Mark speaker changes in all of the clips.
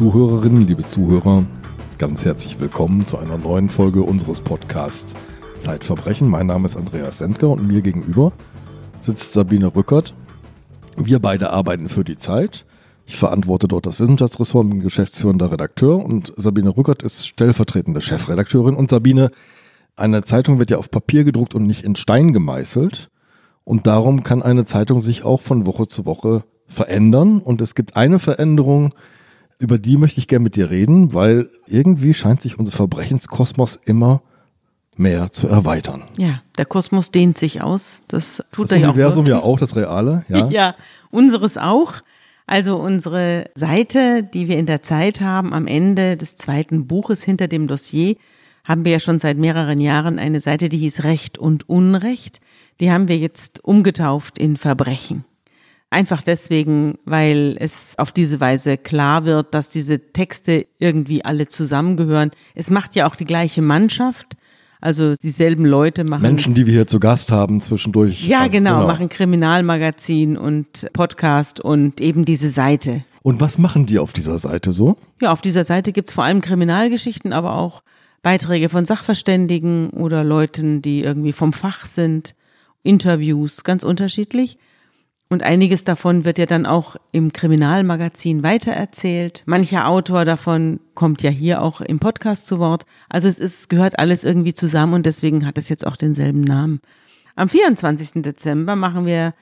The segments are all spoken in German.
Speaker 1: Liebe Zuhörerinnen, liebe Zuhörer, ganz herzlich willkommen zu einer neuen Folge unseres Podcasts Zeitverbrechen. Mein Name ist Andreas Sendker und mir gegenüber sitzt Sabine Rückert. Wir beide arbeiten für die Zeit. Ich verantworte dort das Wissenschaftsressort und bin geschäftsführender Redakteur und Sabine Rückert ist stellvertretende Chefredakteurin. Und Sabine, eine Zeitung wird ja auf Papier gedruckt und nicht in Stein gemeißelt. Und darum kann eine Zeitung sich auch von Woche zu Woche verändern. Und es gibt eine Veränderung, über die möchte ich gerne mit dir reden, weil irgendwie scheint sich unser Verbrechenskosmos immer mehr zu erweitern.
Speaker 2: Ja, der Kosmos dehnt sich aus. Das tut
Speaker 1: das
Speaker 2: er
Speaker 1: Universum
Speaker 2: ja
Speaker 1: auch. ja auch, das Reale. Ja.
Speaker 2: ja, unseres auch. Also unsere Seite, die wir in der Zeit haben, am Ende des zweiten Buches hinter dem Dossier, haben wir ja schon seit mehreren Jahren eine Seite, die hieß Recht und Unrecht. Die haben wir jetzt umgetauft in Verbrechen. Einfach deswegen, weil es auf diese Weise klar wird, dass diese Texte irgendwie alle zusammengehören. Es macht ja auch die gleiche Mannschaft. Also dieselben Leute machen.
Speaker 1: Menschen, die wir hier zu Gast haben zwischendurch.
Speaker 2: Ja, genau, genau, machen Kriminalmagazin und Podcast und eben diese Seite.
Speaker 1: Und was machen die auf dieser Seite so?
Speaker 2: Ja, auf dieser Seite gibt's vor allem Kriminalgeschichten, aber auch Beiträge von Sachverständigen oder Leuten, die irgendwie vom Fach sind, Interviews, ganz unterschiedlich. Und einiges davon wird ja dann auch im Kriminalmagazin weitererzählt. Mancher Autor davon kommt ja hier auch im Podcast zu Wort. Also es ist, gehört alles irgendwie zusammen und deswegen hat es jetzt auch denselben Namen. Am 24. Dezember machen wir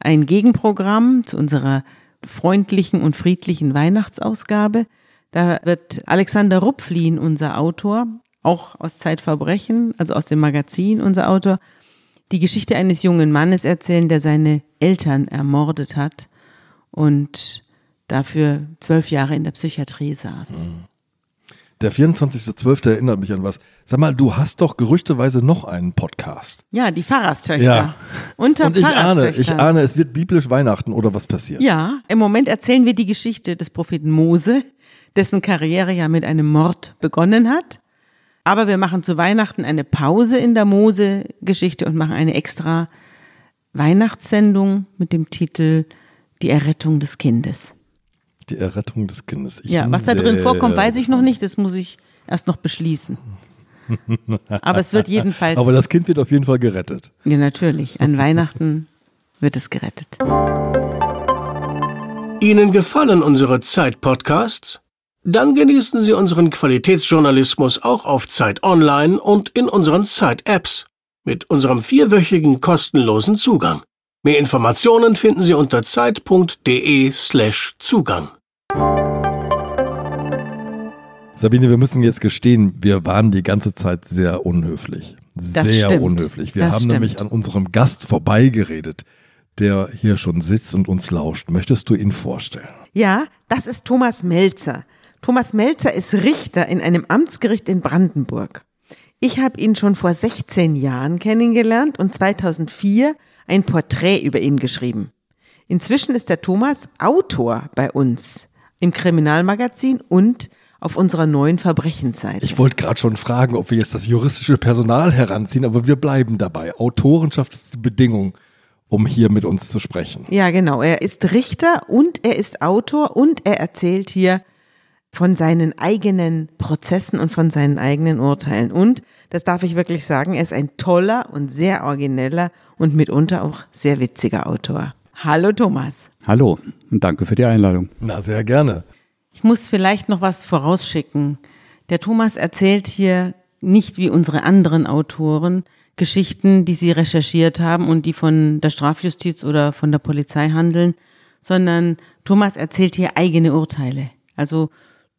Speaker 2: ein Gegenprogramm zu unserer freundlichen und friedlichen Weihnachtsausgabe. Da wird Alexander Rupflin, unser Autor, auch aus Zeitverbrechen, also aus dem Magazin, unser Autor, die Geschichte eines jungen Mannes erzählen, der seine Eltern ermordet hat und dafür zwölf Jahre in der Psychiatrie saß. Mhm.
Speaker 1: Der 24.12. erinnert mich an was. Sag mal, du hast doch gerüchteweise noch einen Podcast.
Speaker 2: Ja, die Pfarrerstöchter. Ja.
Speaker 1: Unter Und ich ahne, ich ahne, es wird biblisch Weihnachten oder was passiert.
Speaker 2: Ja, im Moment erzählen wir die Geschichte des Propheten Mose, dessen Karriere ja mit einem Mord begonnen hat aber wir machen zu Weihnachten eine Pause in der Mose-Geschichte und machen eine extra Weihnachtssendung mit dem Titel Die Errettung des Kindes.
Speaker 1: Die Errettung des Kindes.
Speaker 2: Ich ja, was da drin vorkommt, weiß ich noch nicht. Das muss ich erst noch beschließen. Aber es wird jedenfalls.
Speaker 1: Aber das Kind wird auf jeden Fall gerettet.
Speaker 2: Ja, natürlich. An Weihnachten wird es gerettet.
Speaker 3: Ihnen gefallen unsere Zeit-Podcasts? Dann genießen Sie unseren Qualitätsjournalismus auch auf Zeit Online und in unseren Zeit-Apps mit unserem vierwöchigen kostenlosen Zugang. Mehr Informationen finden Sie unter zeit.de/slash Zugang.
Speaker 1: Sabine, wir müssen jetzt gestehen, wir waren die ganze Zeit sehr unhöflich.
Speaker 2: Das
Speaker 1: sehr
Speaker 2: stimmt.
Speaker 1: unhöflich. Wir
Speaker 2: das
Speaker 1: haben
Speaker 2: stimmt.
Speaker 1: nämlich an unserem Gast vorbeigeredet, der hier schon sitzt und uns lauscht. Möchtest du ihn vorstellen?
Speaker 2: Ja, das ist Thomas Melzer. Thomas Melzer ist Richter in einem Amtsgericht in Brandenburg. Ich habe ihn schon vor 16 Jahren kennengelernt und 2004 ein Porträt über ihn geschrieben. Inzwischen ist der Thomas Autor bei uns im Kriminalmagazin und auf unserer neuen Verbrechensseite.
Speaker 1: Ich wollte gerade schon fragen, ob wir jetzt das juristische Personal heranziehen, aber wir bleiben dabei. Autorenschaft ist die Bedingung, um hier mit uns zu sprechen.
Speaker 2: Ja, genau. Er ist Richter und er ist Autor und er erzählt hier von seinen eigenen Prozessen und von seinen eigenen Urteilen. Und, das darf ich wirklich sagen, er ist ein toller und sehr origineller und mitunter auch sehr witziger Autor. Hallo Thomas.
Speaker 4: Hallo und danke für die Einladung.
Speaker 1: Na, sehr gerne.
Speaker 2: Ich muss vielleicht noch was vorausschicken. Der Thomas erzählt hier nicht wie unsere anderen Autoren Geschichten, die sie recherchiert haben und die von der Strafjustiz oder von der Polizei handeln, sondern Thomas erzählt hier eigene Urteile. Also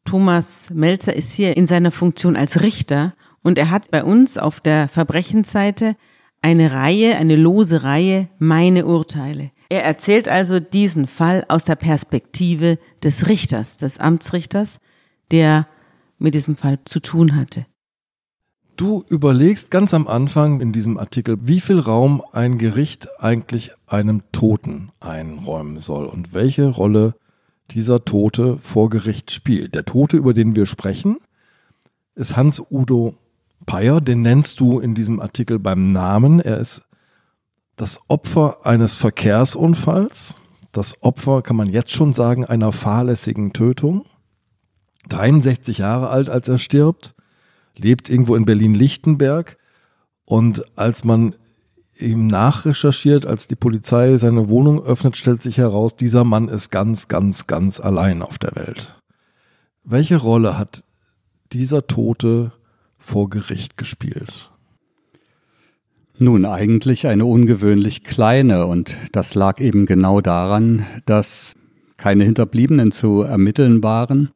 Speaker 2: Thomas Melzer ist hier in seiner Funktion als Richter und er hat bei uns auf der Verbrechensseite eine Reihe, eine lose Reihe, meine Urteile. Er erzählt also diesen Fall aus der Perspektive des Richters, des Amtsrichters, der mit diesem Fall zu tun hatte.
Speaker 1: Du überlegst ganz am Anfang in diesem Artikel, wie viel Raum ein Gericht eigentlich einem Toten einräumen soll und welche Rolle dieser Tote vor Gericht spielt. Der Tote, über den wir sprechen, ist Hans-Udo Peyer. Den nennst du in diesem Artikel beim Namen. Er ist das Opfer eines Verkehrsunfalls. Das Opfer, kann man jetzt schon sagen, einer fahrlässigen Tötung. 63 Jahre alt, als er stirbt, lebt irgendwo in Berlin-Lichtenberg. Und als man ihm nachrecherchiert, als die Polizei seine Wohnung öffnet, stellt sich heraus, dieser Mann ist ganz, ganz, ganz allein auf der Welt. Welche Rolle hat dieser Tote vor Gericht gespielt?
Speaker 4: Nun, eigentlich eine ungewöhnlich kleine und das lag eben genau daran, dass keine Hinterbliebenen zu ermitteln waren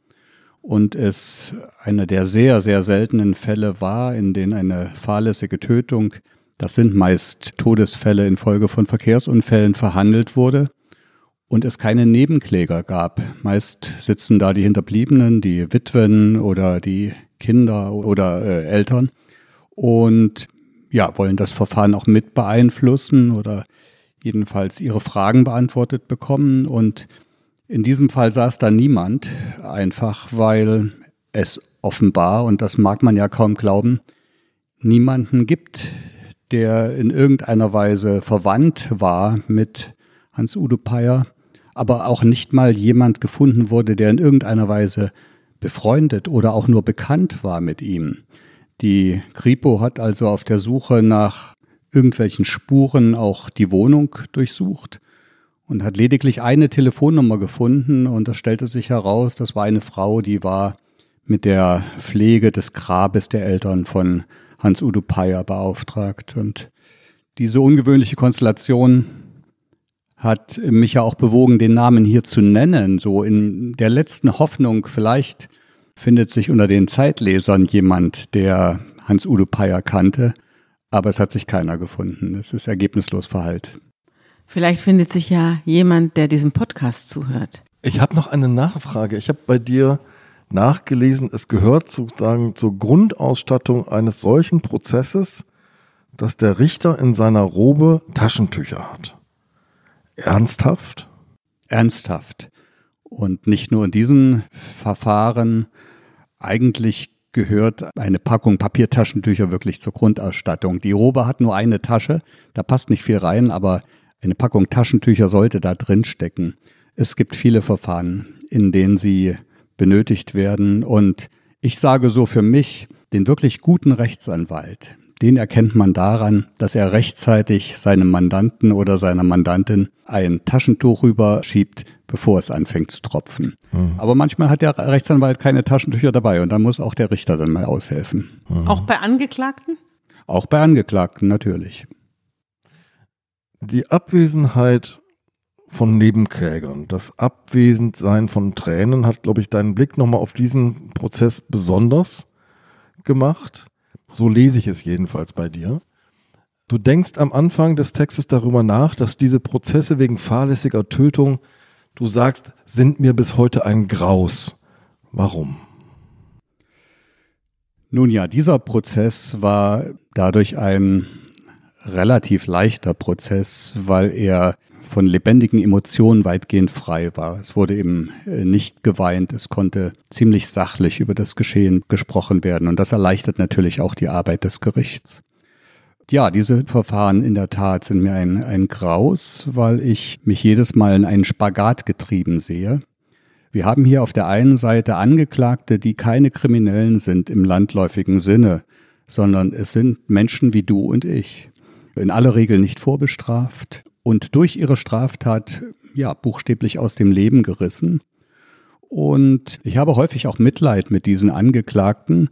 Speaker 4: und es einer der sehr, sehr seltenen Fälle war, in denen eine fahrlässige Tötung, das sind meist Todesfälle infolge von Verkehrsunfällen, verhandelt wurde und es keine Nebenkläger gab. Meist sitzen da die Hinterbliebenen, die Witwen oder die Kinder oder äh, Eltern und ja, wollen das Verfahren auch mit beeinflussen oder jedenfalls ihre Fragen beantwortet bekommen. Und in diesem Fall saß da niemand, einfach weil es offenbar, und das mag man ja kaum glauben, niemanden gibt, der in irgendeiner Weise verwandt war mit Hans-Udo Peyer, aber auch nicht mal jemand gefunden wurde, der in irgendeiner Weise befreundet oder auch nur bekannt war mit ihm. Die Kripo hat also auf der Suche nach irgendwelchen Spuren auch die Wohnung durchsucht und hat lediglich eine Telefonnummer gefunden und das stellte sich heraus, das war eine Frau, die war mit der Pflege des Grabes der Eltern von Hans-Udo Peyer beauftragt. Und diese ungewöhnliche Konstellation hat mich ja auch bewogen, den Namen hier zu nennen, so in der letzten Hoffnung, vielleicht findet sich unter den Zeitlesern jemand, der Hans-Udo Peyer kannte, aber es hat sich keiner gefunden. Es ist ergebnislos verhallt.
Speaker 2: Vielleicht findet sich ja jemand, der diesem Podcast zuhört.
Speaker 1: Ich habe noch eine Nachfrage. Ich habe bei dir nachgelesen, es gehört sozusagen zur Grundausstattung eines solchen Prozesses, dass der Richter in seiner Robe Taschentücher hat. Ernsthaft?
Speaker 4: Ernsthaft. Und nicht nur in diesen Verfahren, eigentlich gehört eine Packung Papiertaschentücher wirklich zur Grundausstattung. Die Robe hat nur eine Tasche, da passt nicht viel rein, aber eine Packung Taschentücher sollte da drin stecken. Es gibt viele Verfahren, in denen sie benötigt werden und ich sage so für mich, den wirklich guten Rechtsanwalt, den erkennt man daran, dass er rechtzeitig seinem Mandanten oder seiner Mandantin ein Taschentuch rüberschiebt, bevor es anfängt zu tropfen. Mhm. Aber manchmal hat der Rechtsanwalt keine Taschentücher dabei und dann muss auch der Richter dann mal aushelfen.
Speaker 2: Mhm. Auch bei Angeklagten?
Speaker 4: Auch bei Angeklagten natürlich.
Speaker 1: Die Abwesenheit von Nebenklägern, das Abwesendsein von Tränen hat, glaube ich, deinen Blick nochmal auf diesen Prozess besonders gemacht. So lese ich es jedenfalls bei dir. Du denkst am Anfang des Textes darüber nach, dass diese Prozesse wegen fahrlässiger Tötung Du sagst, sind mir bis heute ein Graus. Warum?
Speaker 4: Nun ja, dieser Prozess war dadurch ein relativ leichter Prozess, weil er von lebendigen Emotionen weitgehend frei war. Es wurde eben äh, nicht geweint, es konnte ziemlich sachlich über das Geschehen gesprochen werden und das erleichtert natürlich auch die Arbeit des Gerichts. Ja, diese Verfahren in der Tat sind mir ein, ein Graus, weil ich mich jedes Mal in einen Spagat getrieben sehe. Wir haben hier auf der einen Seite Angeklagte, die keine Kriminellen sind im landläufigen Sinne, sondern es sind Menschen wie du und ich. In aller Regel nicht vorbestraft und durch ihre Straftat ja buchstäblich aus dem Leben gerissen. Und ich habe häufig auch Mitleid mit diesen Angeklagten,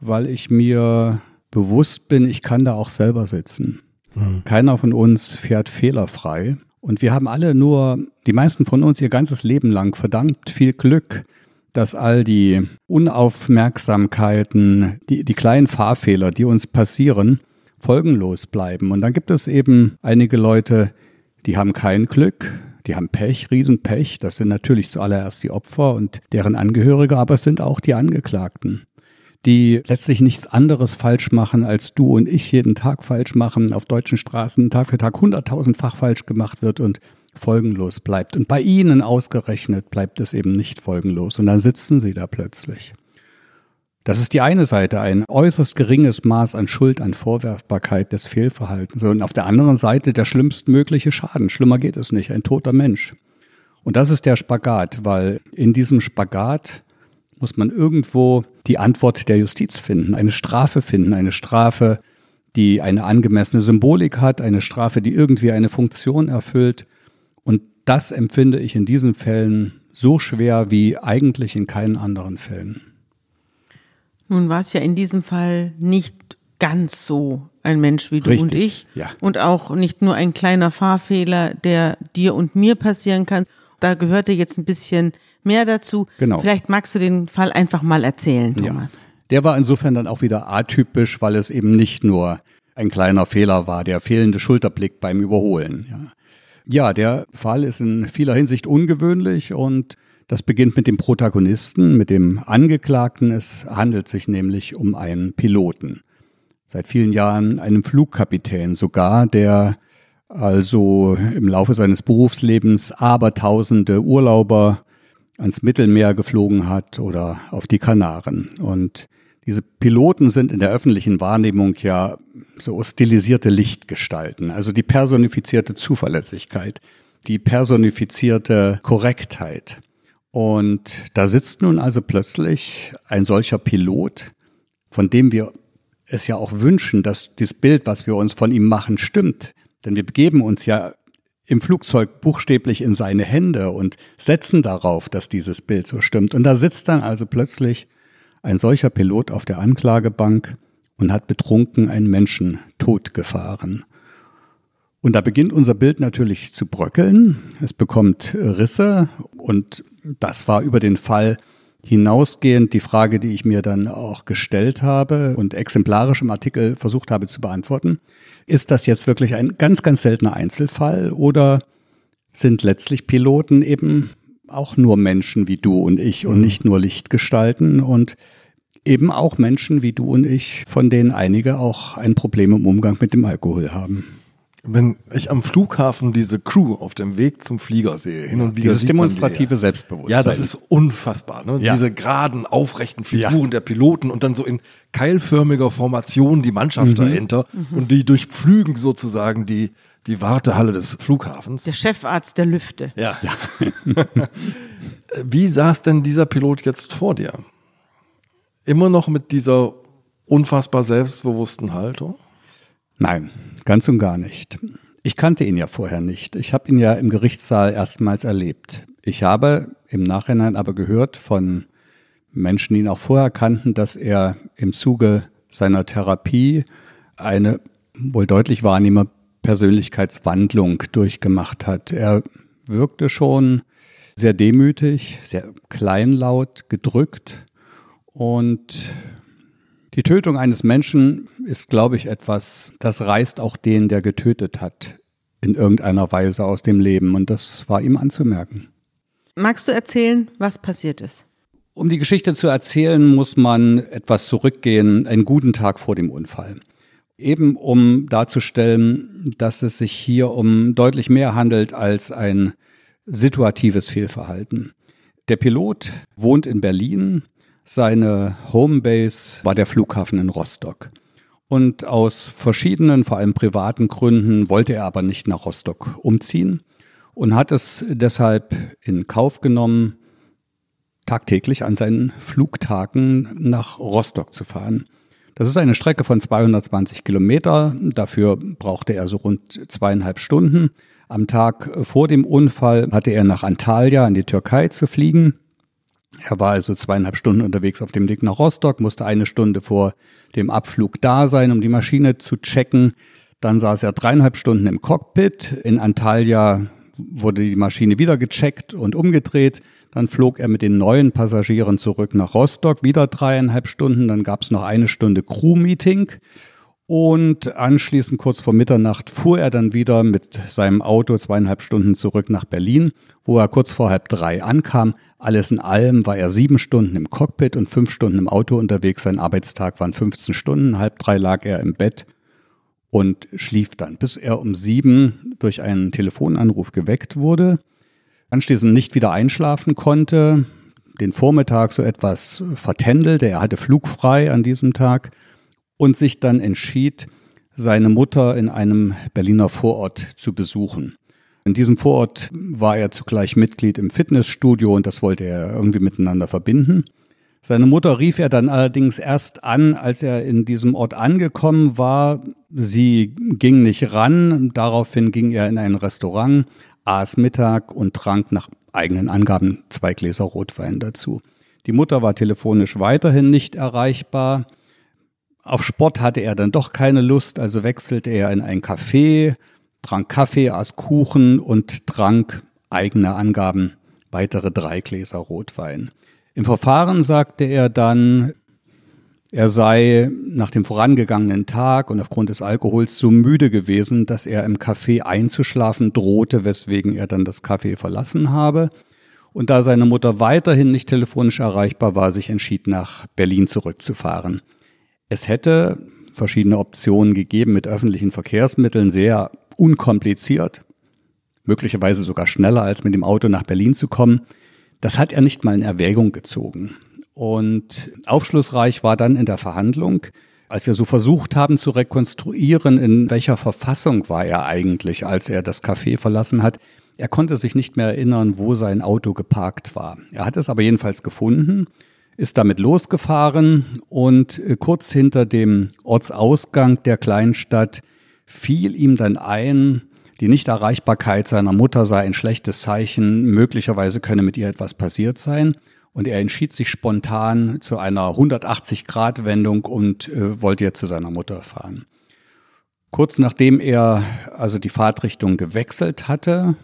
Speaker 4: weil ich mir bewusst bin, ich kann da auch selber sitzen. Mhm. Keiner von uns fährt fehlerfrei. Und wir haben alle nur, die meisten von uns ihr ganzes Leben lang verdammt viel Glück, dass all die Unaufmerksamkeiten, die, die kleinen Fahrfehler, die uns passieren, folgenlos bleiben. Und dann gibt es eben einige Leute, die haben kein Glück, die haben Pech, Riesenpech. Das sind natürlich zuallererst die Opfer und deren Angehörige, aber es sind auch die Angeklagten die letztlich nichts anderes falsch machen, als du und ich jeden Tag falsch machen, auf deutschen Straßen Tag für Tag hunderttausendfach falsch gemacht wird und folgenlos bleibt. Und bei ihnen ausgerechnet bleibt es eben nicht folgenlos. Und dann sitzen sie da plötzlich. Das ist die eine Seite, ein äußerst geringes Maß an Schuld, an Vorwerfbarkeit des Fehlverhaltens. Und auf der anderen Seite der schlimmstmögliche Schaden. Schlimmer geht es nicht, ein toter Mensch. Und das ist der Spagat, weil in diesem Spagat muss man irgendwo die Antwort der Justiz finden, eine Strafe finden, eine Strafe, die eine angemessene Symbolik hat, eine Strafe, die irgendwie eine Funktion erfüllt. Und das empfinde ich in diesen Fällen so schwer wie eigentlich in keinen anderen Fällen.
Speaker 2: Nun war es ja in diesem Fall nicht ganz so ein Mensch wie du
Speaker 4: Richtig,
Speaker 2: und ich.
Speaker 4: ja.
Speaker 2: Und auch nicht nur ein kleiner Fahrfehler, der dir und mir passieren kann. Da gehörte jetzt ein bisschen mehr dazu.
Speaker 4: Genau.
Speaker 2: Vielleicht magst du den Fall einfach mal erzählen, Thomas.
Speaker 4: Ja. Der war insofern dann auch wieder atypisch, weil es eben nicht nur ein kleiner Fehler war, der fehlende Schulterblick beim Überholen. Ja. ja, der Fall ist in vieler Hinsicht ungewöhnlich und das beginnt mit dem Protagonisten, mit dem Angeklagten. Es handelt sich nämlich um einen Piloten. Seit vielen Jahren einen Flugkapitän sogar, der also im Laufe seines Berufslebens abertausende Urlauber ans Mittelmeer geflogen hat oder auf die Kanaren. Und diese Piloten sind in der öffentlichen Wahrnehmung ja so stilisierte Lichtgestalten, also die personifizierte Zuverlässigkeit, die personifizierte Korrektheit. Und da sitzt nun also plötzlich ein solcher Pilot, von dem wir es ja auch wünschen, dass das Bild, was wir uns von ihm machen, stimmt. Denn wir begeben uns ja im Flugzeug buchstäblich in seine Hände und setzen darauf, dass dieses Bild so stimmt. Und da sitzt dann also plötzlich ein solcher Pilot auf der Anklagebank und hat betrunken einen Menschen totgefahren. Und da beginnt unser Bild natürlich zu bröckeln. Es bekommt Risse und das war über den Fall hinausgehend die Frage, die ich mir dann auch gestellt habe und exemplarisch im Artikel versucht habe zu beantworten. Ist das jetzt wirklich ein ganz, ganz seltener Einzelfall oder sind letztlich Piloten eben auch nur Menschen wie du und ich und nicht nur Lichtgestalten und eben auch Menschen wie du und ich, von denen einige auch ein Problem im Umgang mit dem Alkohol haben.
Speaker 1: Wenn ich am Flughafen diese Crew auf dem Weg zum Flieger sehe, hin und wieder
Speaker 4: Dieses demonstrative
Speaker 1: die, ja.
Speaker 4: Selbstbewusstsein.
Speaker 1: Ja, das ist unfassbar. Ne?
Speaker 4: Ja.
Speaker 1: Diese geraden, aufrechten Figuren
Speaker 4: Ja.
Speaker 1: der Piloten und dann so in keilförmiger Formation die Mannschaft dahinter und die durchpflügen sozusagen die, die Wartehalle des Flughafens.
Speaker 2: Der Chefarzt der Lüfte.
Speaker 1: Ja. Wie saß denn dieser Pilot jetzt vor dir? Immer noch mit dieser unfassbar selbstbewussten Haltung?
Speaker 4: Nein, ganz und gar nicht. Ich kannte ihn ja vorher nicht. Ich habe ihn ja im Gerichtssaal erstmals erlebt. Ich habe im Nachhinein aber gehört von Menschen, die ihn auch vorher kannten, dass er im Zuge seiner Therapie eine wohl deutlich wahrnehme Persönlichkeitswandlung durchgemacht hat. Er wirkte schon sehr demütig, sehr kleinlaut, gedrückt und die Tötung eines Menschen ist, glaube ich, etwas, das reißt auch den, der getötet hat, in irgendeiner Weise aus dem Leben. Und das war ihm anzumerken.
Speaker 2: Magst du erzählen, was passiert ist?
Speaker 4: Um die Geschichte zu erzählen, muss man etwas zurückgehen, einen guten Tag vor dem Unfall. Eben um darzustellen, dass es sich hier um deutlich mehr handelt als ein situatives Fehlverhalten. Der Pilot wohnt in Berlin, seine Homebase war der Flughafen in Rostock. Und aus verschiedenen, vor allem privaten Gründen wollte er aber nicht nach Rostock umziehen und hat es deshalb in Kauf genommen, tagtäglich an seinen Flugtagen nach Rostock zu fahren. Das ist eine Strecke von 220 Kilometer. Dafür brauchte er so rund zweieinhalb Stunden. Am Tag vor dem Unfall hatte er nach Antalya in die Türkei zu fliegen. Er war also zweieinhalb Stunden unterwegs auf dem Weg nach Rostock, musste eine Stunde vor dem Abflug da sein, um die Maschine zu checken. Dann saß er dreieinhalb Stunden im Cockpit. In Antalya wurde die Maschine wieder gecheckt und umgedreht. Dann flog er mit den neuen Passagieren zurück nach Rostock, wieder dreieinhalb Stunden. Dann gab es noch eine Stunde Crew-Meeting. Und anschließend, kurz vor Mitternacht, fuhr er dann wieder mit seinem Auto zweieinhalb Stunden zurück nach Berlin, wo er kurz vor halb drei ankam. Alles in allem war er sieben Stunden im Cockpit und fünf Stunden im Auto unterwegs. Sein Arbeitstag waren 15 Stunden. Halb drei lag er im Bett und schlief dann, bis er um sieben durch einen Telefonanruf geweckt wurde, anschließend nicht wieder einschlafen konnte, den Vormittag so etwas vertändelte, er hatte flugfrei an diesem Tag und sich dann entschied, seine Mutter in einem Berliner Vorort zu besuchen. In diesem Vorort war er zugleich Mitglied im Fitnessstudio und das wollte er irgendwie miteinander verbinden. Seine Mutter rief er dann allerdings erst an, als er in diesem Ort angekommen war. Sie ging nicht ran. Daraufhin ging er in ein Restaurant, aß Mittag und trank nach eigenen Angaben zwei Gläser Rotwein dazu. Die Mutter war telefonisch weiterhin nicht erreichbar. Auf Sport hatte er dann doch keine Lust, also wechselte er in ein Café, trank Kaffee, aß Kuchen und trank eigene Angaben weitere drei Gläser Rotwein. Im Verfahren sagte er dann, er sei nach dem vorangegangenen Tag und aufgrund des Alkohols so müde gewesen, dass er im Café einzuschlafen drohte, weswegen er dann das Café verlassen habe. Und da seine Mutter weiterhin nicht telefonisch erreichbar war, sich entschied, nach Berlin zurückzufahren. Es hätte verschiedene Optionen gegeben mit öffentlichen Verkehrsmitteln, sehr unkompliziert, möglicherweise sogar schneller als mit dem Auto nach Berlin zu kommen. Das hat er nicht mal in Erwägung gezogen. Und aufschlussreich war dann in der Verhandlung, als wir so versucht haben zu rekonstruieren, in welcher Verfassung war er eigentlich, als er das Café verlassen hat. Er konnte sich nicht mehr erinnern, wo sein Auto geparkt war. Er hat es aber jedenfalls gefunden, ist damit losgefahren und kurz hinter dem Ortsausgang der Kleinstadt fiel ihm dann ein, die Nichterreichbarkeit seiner Mutter sei ein schlechtes Zeichen, möglicherweise könne mit ihr etwas passiert sein. Und er entschied sich spontan zu einer 180-Grad-Wendung und äh, wollte jetzt zu seiner Mutter fahren. Kurz nachdem er also die Fahrtrichtung gewechselt hatte,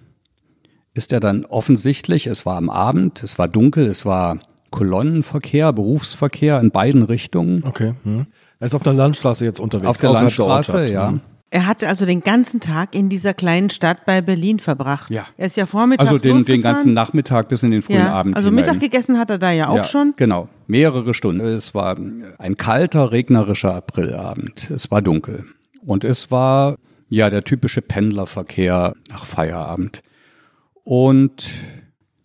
Speaker 4: ist er dann offensichtlich, es war am Abend, es war dunkel, es war Kolonnenverkehr, Berufsverkehr in beiden Richtungen.
Speaker 1: Okay. Hm. Er ist auf der Landstraße jetzt unterwegs.
Speaker 4: Auf der Landstraße, der ja.
Speaker 2: Er hatte also den ganzen Tag in dieser kleinen Stadt bei Berlin verbracht.
Speaker 4: Ja.
Speaker 2: Er ist ja vormittags
Speaker 4: Also den, den ganzen Nachmittag bis in den frühen
Speaker 2: ja.
Speaker 4: Abend.
Speaker 2: Also
Speaker 4: hinein.
Speaker 2: Mittag gegessen hat er da ja auch
Speaker 4: ja,
Speaker 2: schon.
Speaker 4: Genau, mehrere Stunden. Es war ein kalter, regnerischer Aprilabend. Es war dunkel. Und es war ja der typische Pendlerverkehr nach Feierabend. Und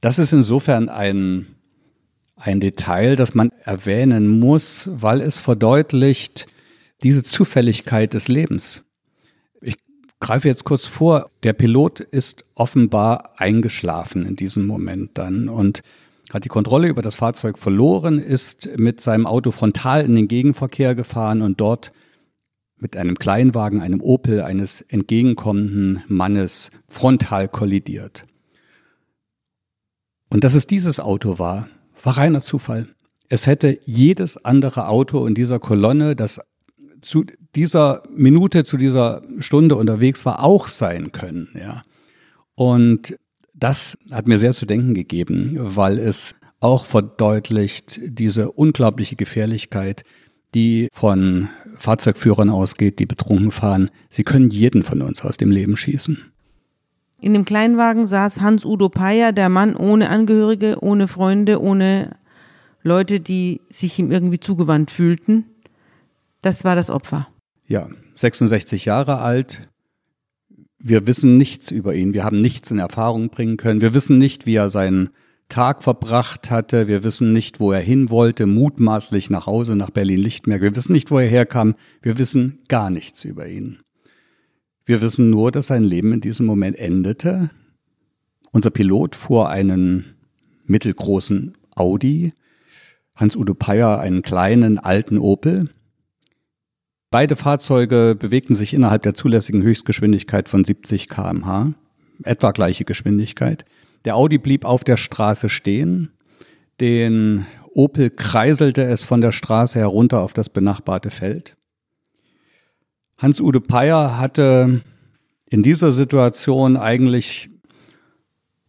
Speaker 4: das ist insofern ein, ein Detail, das man erwähnen muss, weil es verdeutlicht diese Zufälligkeit des Lebens greife jetzt kurz vor. Der Pilot ist offenbar eingeschlafen in diesem Moment dann und hat die Kontrolle über das Fahrzeug verloren, ist mit seinem Auto frontal in den Gegenverkehr gefahren und dort mit einem Kleinwagen, einem Opel eines entgegenkommenden Mannes frontal kollidiert. Und dass es dieses Auto war, war reiner Zufall. Es hätte jedes andere Auto in dieser Kolonne, das zu dieser Minute, zu dieser Stunde unterwegs war, auch sein können. Ja. Und das hat mir sehr zu denken gegeben, weil es auch verdeutlicht diese unglaubliche Gefährlichkeit, die von Fahrzeugführern ausgeht, die betrunken fahren. Sie können jeden von uns aus dem Leben schießen.
Speaker 2: In dem Kleinwagen saß Hans-Udo Peyer, der Mann ohne Angehörige, ohne Freunde, ohne Leute, die sich ihm irgendwie zugewandt fühlten. Das war das Opfer.
Speaker 4: Ja, 66 Jahre alt. Wir wissen nichts über ihn. Wir haben nichts in Erfahrung bringen können. Wir wissen nicht, wie er seinen Tag verbracht hatte. Wir wissen nicht, wo er hin wollte, mutmaßlich nach Hause, nach Berlin-Lichtenberg. Wir wissen nicht, wo er herkam. Wir wissen gar nichts über ihn. Wir wissen nur, dass sein Leben in diesem Moment endete. Unser Pilot fuhr einen mittelgroßen Audi, Hans-Udo Peyer einen kleinen alten Opel. Beide Fahrzeuge bewegten sich innerhalb der zulässigen Höchstgeschwindigkeit von 70 kmh, etwa gleiche Geschwindigkeit. Der Audi blieb auf der Straße stehen. Den Opel kreiselte es von der Straße herunter auf das benachbarte Feld. Hans-Ude Peyer hatte in dieser Situation eigentlich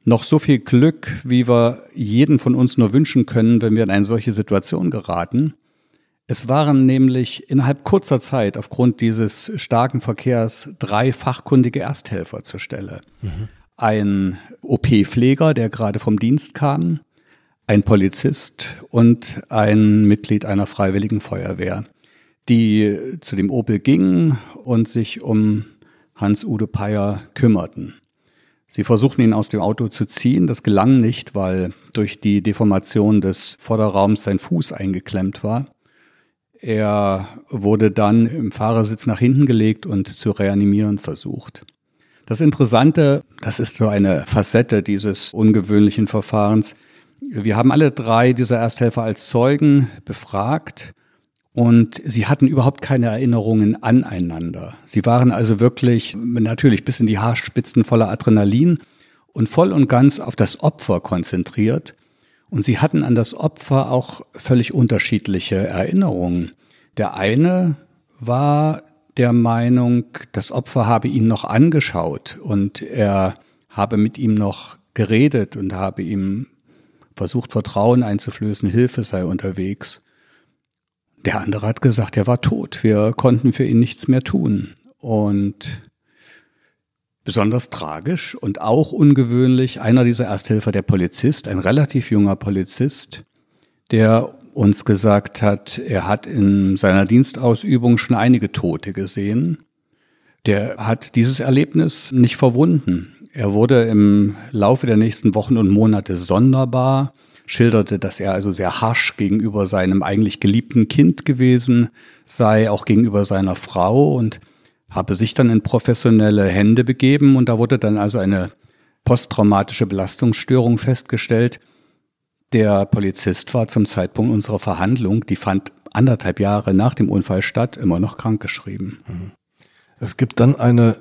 Speaker 4: noch so viel Glück, wie wir jeden von uns nur wünschen können, wenn wir in eine solche Situation geraten. Es waren nämlich innerhalb kurzer Zeit aufgrund dieses starken Verkehrs drei fachkundige Ersthelfer zur Stelle. Mhm. Ein OP-Pfleger, der gerade vom Dienst kam, ein Polizist und ein Mitglied einer freiwilligen Feuerwehr, die zu dem Opel gingen und sich um Hans-Ude Peyer kümmerten. Sie versuchten ihn aus dem Auto zu ziehen. Das gelang nicht, weil durch die Deformation des Vorderraums sein Fuß eingeklemmt war. Er wurde dann im Fahrersitz nach hinten gelegt und zu reanimieren versucht. Das Interessante, das ist so eine Facette dieses ungewöhnlichen Verfahrens, Wir haben alle drei dieser Ersthelfer als Zeugen befragt und sie hatten überhaupt keine Erinnerungen aneinander. Sie waren also wirklich natürlich bis in die Haarspitzen voller Adrenalin und voll und ganz auf das Opfer konzentriert. Und sie hatten an das Opfer auch völlig unterschiedliche Erinnerungen. Der eine war der Meinung, das Opfer habe ihn noch angeschaut und er habe mit ihm noch geredet und habe ihm versucht, Vertrauen einzuflößen, Hilfe sei unterwegs. Der andere hat gesagt, er war tot. Wir konnten für ihn nichts mehr tun. Und besonders tragisch und auch ungewöhnlich, einer dieser Ersthelfer, der Polizist, ein relativ junger Polizist, der uns gesagt hat, er hat in seiner Dienstausübung schon einige Tote gesehen. Der hat dieses Erlebnis nicht verwunden. Er wurde im Laufe der nächsten Wochen und Monate sonderbar schilderte, dass er also sehr harsch gegenüber seinem eigentlich geliebten Kind gewesen sei, auch gegenüber seiner Frau und habe sich dann in professionelle Hände begeben und da wurde dann also eine posttraumatische Belastungsstörung festgestellt. Der Polizist war zum Zeitpunkt unserer Verhandlung, die fand anderthalb Jahre nach dem Unfall statt, immer noch krankgeschrieben.
Speaker 1: Es gibt dann eine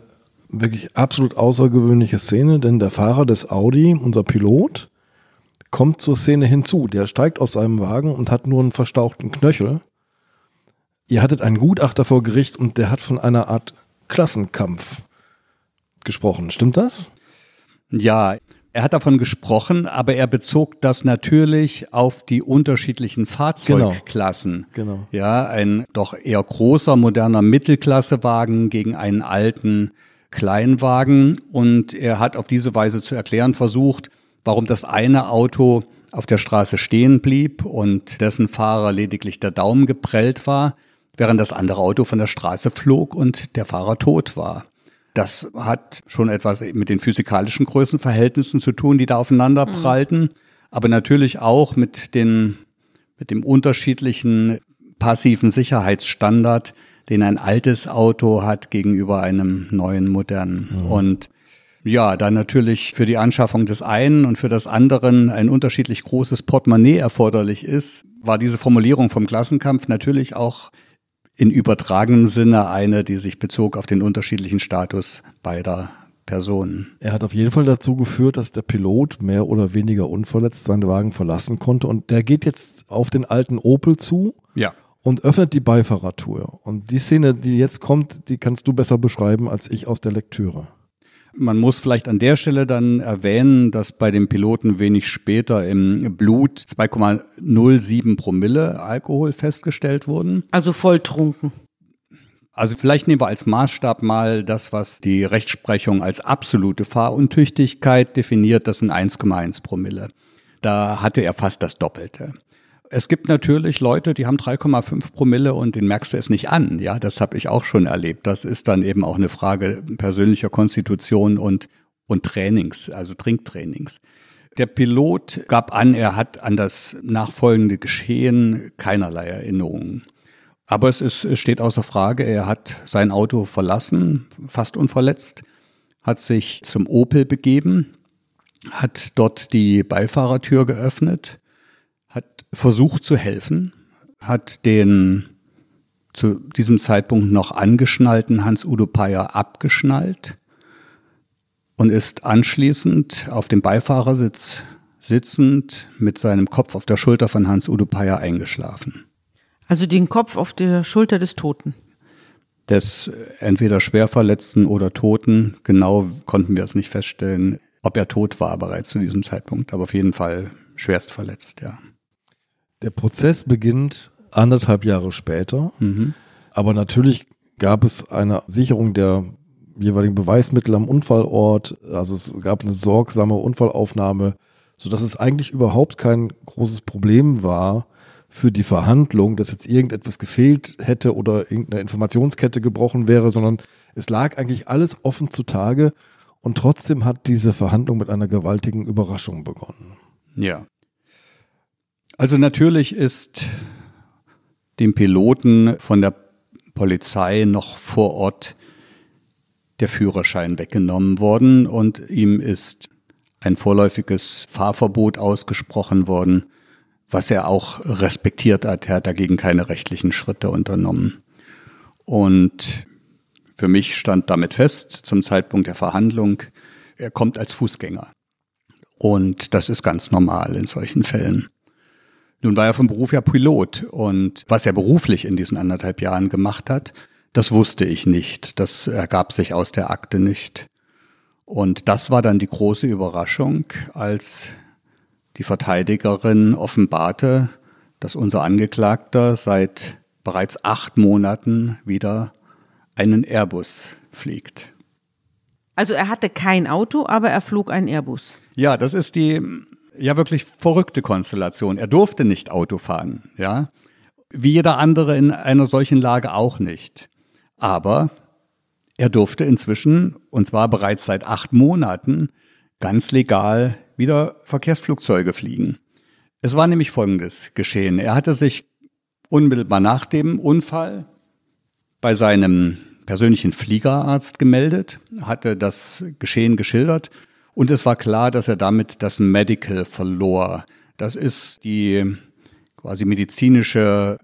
Speaker 1: wirklich absolut außergewöhnliche Szene, denn der Fahrer des Audi, unser Pilot, kommt zur Szene hinzu. Der steigt aus seinem Wagen und hat nur einen verstauchten Knöchel. Ihr hattet einen Gutachter vor Gericht und der hat von einer Art Klassenkampf gesprochen. Stimmt das?
Speaker 4: Ja, er hat davon gesprochen, aber er bezog das natürlich auf die unterschiedlichen Fahrzeugklassen.
Speaker 1: Genau. genau.
Speaker 4: Ja, ein doch eher großer, moderner Mittelklassewagen gegen einen alten Kleinwagen. Und er hat auf diese Weise zu erklären versucht, warum das eine Auto auf der Straße stehen blieb und dessen Fahrer lediglich der Daumen geprellt war, während das andere Auto von der Straße flog und der Fahrer tot war. Das hat schon etwas mit den physikalischen Größenverhältnissen zu tun, die da aufeinander mhm. prallten, aber natürlich auch mit den, mit dem unterschiedlichen passiven Sicherheitsstandard, den ein altes Auto hat gegenüber einem neuen, modernen. Mhm. Und ja, da natürlich für die Anschaffung des einen und für das anderen ein unterschiedlich großes Portemonnaie erforderlich ist, war diese Formulierung vom Klassenkampf natürlich auch in übertragenem Sinne eine, die sich bezog auf den unterschiedlichen Status beider Personen.
Speaker 1: Er hat auf jeden Fall dazu geführt, dass der Pilot mehr oder weniger unverletzt seinen Wagen verlassen konnte und der geht jetzt auf den alten Opel zu.
Speaker 4: Ja.
Speaker 1: Und öffnet die Beifahrertür. Und die Szene, die jetzt kommt, die kannst du besser beschreiben als ich aus der Lektüre.
Speaker 4: Man muss vielleicht an der Stelle dann erwähnen, dass bei dem Piloten wenig später im Blut 2,07 Promille Alkohol festgestellt wurden.
Speaker 2: Also volltrunken.
Speaker 4: Also vielleicht nehmen wir als Maßstab mal das, was die Rechtsprechung als absolute Fahruntüchtigkeit definiert, das sind 1,1 Promille. Da hatte er fast das Doppelte. Es gibt natürlich Leute, die haben 3,5 Promille und den merkst du es nicht an. Ja, das habe ich auch schon erlebt. Das ist dann eben auch eine Frage persönlicher Konstitution und, und Trainings, also Trinktrainings. Der Pilot gab an, er hat an das nachfolgende Geschehen keinerlei Erinnerungen. Aber es, ist, es steht außer Frage, er hat sein Auto verlassen, fast unverletzt, hat sich zum Opel begeben, hat dort die Beifahrertür geöffnet, hat versucht zu helfen, hat den zu diesem Zeitpunkt noch angeschnallten Hans-Udo Payer abgeschnallt und ist anschließend auf dem Beifahrersitz sitzend mit seinem Kopf auf der Schulter von Hans-Udo Payer eingeschlafen.
Speaker 2: Also den Kopf auf der Schulter des Toten.
Speaker 4: Des entweder Schwerverletzten oder Toten. Genau konnten wir es nicht feststellen, ob er tot war bereits zu diesem Zeitpunkt, aber auf jeden Fall schwerst verletzt, ja.
Speaker 1: Der Prozess beginnt anderthalb Jahre später, mhm. aber natürlich gab es eine Sicherung der jeweiligen Beweismittel am Unfallort. Also es gab eine sorgsame Unfallaufnahme, sodass es eigentlich überhaupt kein großes Problem war für die Verhandlung, dass jetzt irgendetwas gefehlt hätte oder irgendeine Informationskette gebrochen wäre, sondern es lag eigentlich alles offen zutage und trotzdem hat diese Verhandlung mit einer gewaltigen Überraschung begonnen.
Speaker 4: Ja. Also natürlich ist dem Piloten von der Polizei noch vor Ort der Führerschein weggenommen worden und ihm ist ein vorläufiges Fahrverbot ausgesprochen worden, was er auch respektiert hat. Er hat dagegen keine rechtlichen Schritte unternommen. Und für mich stand damit fest, zum Zeitpunkt der Verhandlung, er kommt als Fußgänger. Und das ist ganz normal in solchen Fällen. Nun war er vom Beruf ja Pilot und was er beruflich in diesen anderthalb Jahren gemacht hat, das wusste ich nicht. Das ergab sich aus der Akte nicht. Und das war dann die große Überraschung, als die Verteidigerin offenbarte, dass unser Angeklagter seit bereits acht Monaten wieder einen Airbus fliegt.
Speaker 2: Also er hatte kein Auto, aber er flog einen Airbus.
Speaker 4: Ja, das ist die ja wirklich verrückte Konstellation. Er durfte nicht Auto fahren, ja. Wie jeder andere in einer solchen Lage auch nicht. Aber er durfte inzwischen, und zwar bereits seit acht Monaten, ganz legal wieder Verkehrsflugzeuge fliegen. Es war nämlich Folgendes geschehen. Er hatte sich unmittelbar nach dem Unfall bei seinem persönlichen Fliegerarzt gemeldet, hatte das Geschehen geschildert und es war klar, dass er damit das Medical verlor. Das ist die quasi medizinische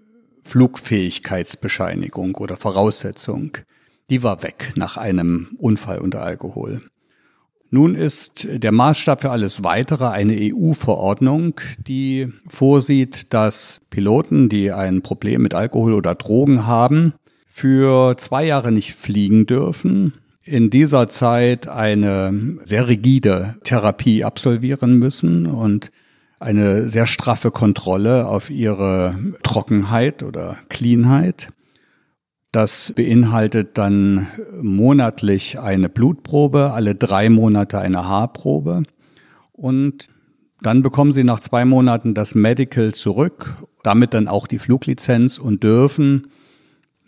Speaker 4: Flugfähigkeitsbescheinigung oder Voraussetzung. Die war weg nach einem Unfall unter Alkohol. Nun ist der Maßstab für alles Weitere eine EU-Verordnung, die vorsieht, dass Piloten, die ein Problem mit Alkohol oder Drogen haben, für zwei Jahre nicht fliegen dürfen, in dieser Zeit eine sehr rigide Therapie absolvieren müssen und eine sehr straffe Kontrolle auf ihre Trockenheit oder Cleanheit. Das beinhaltet dann monatlich eine Blutprobe, alle drei Monate eine Haarprobe und dann bekommen sie nach zwei Monaten das Medical zurück, damit dann auch die Fluglizenz und dürfen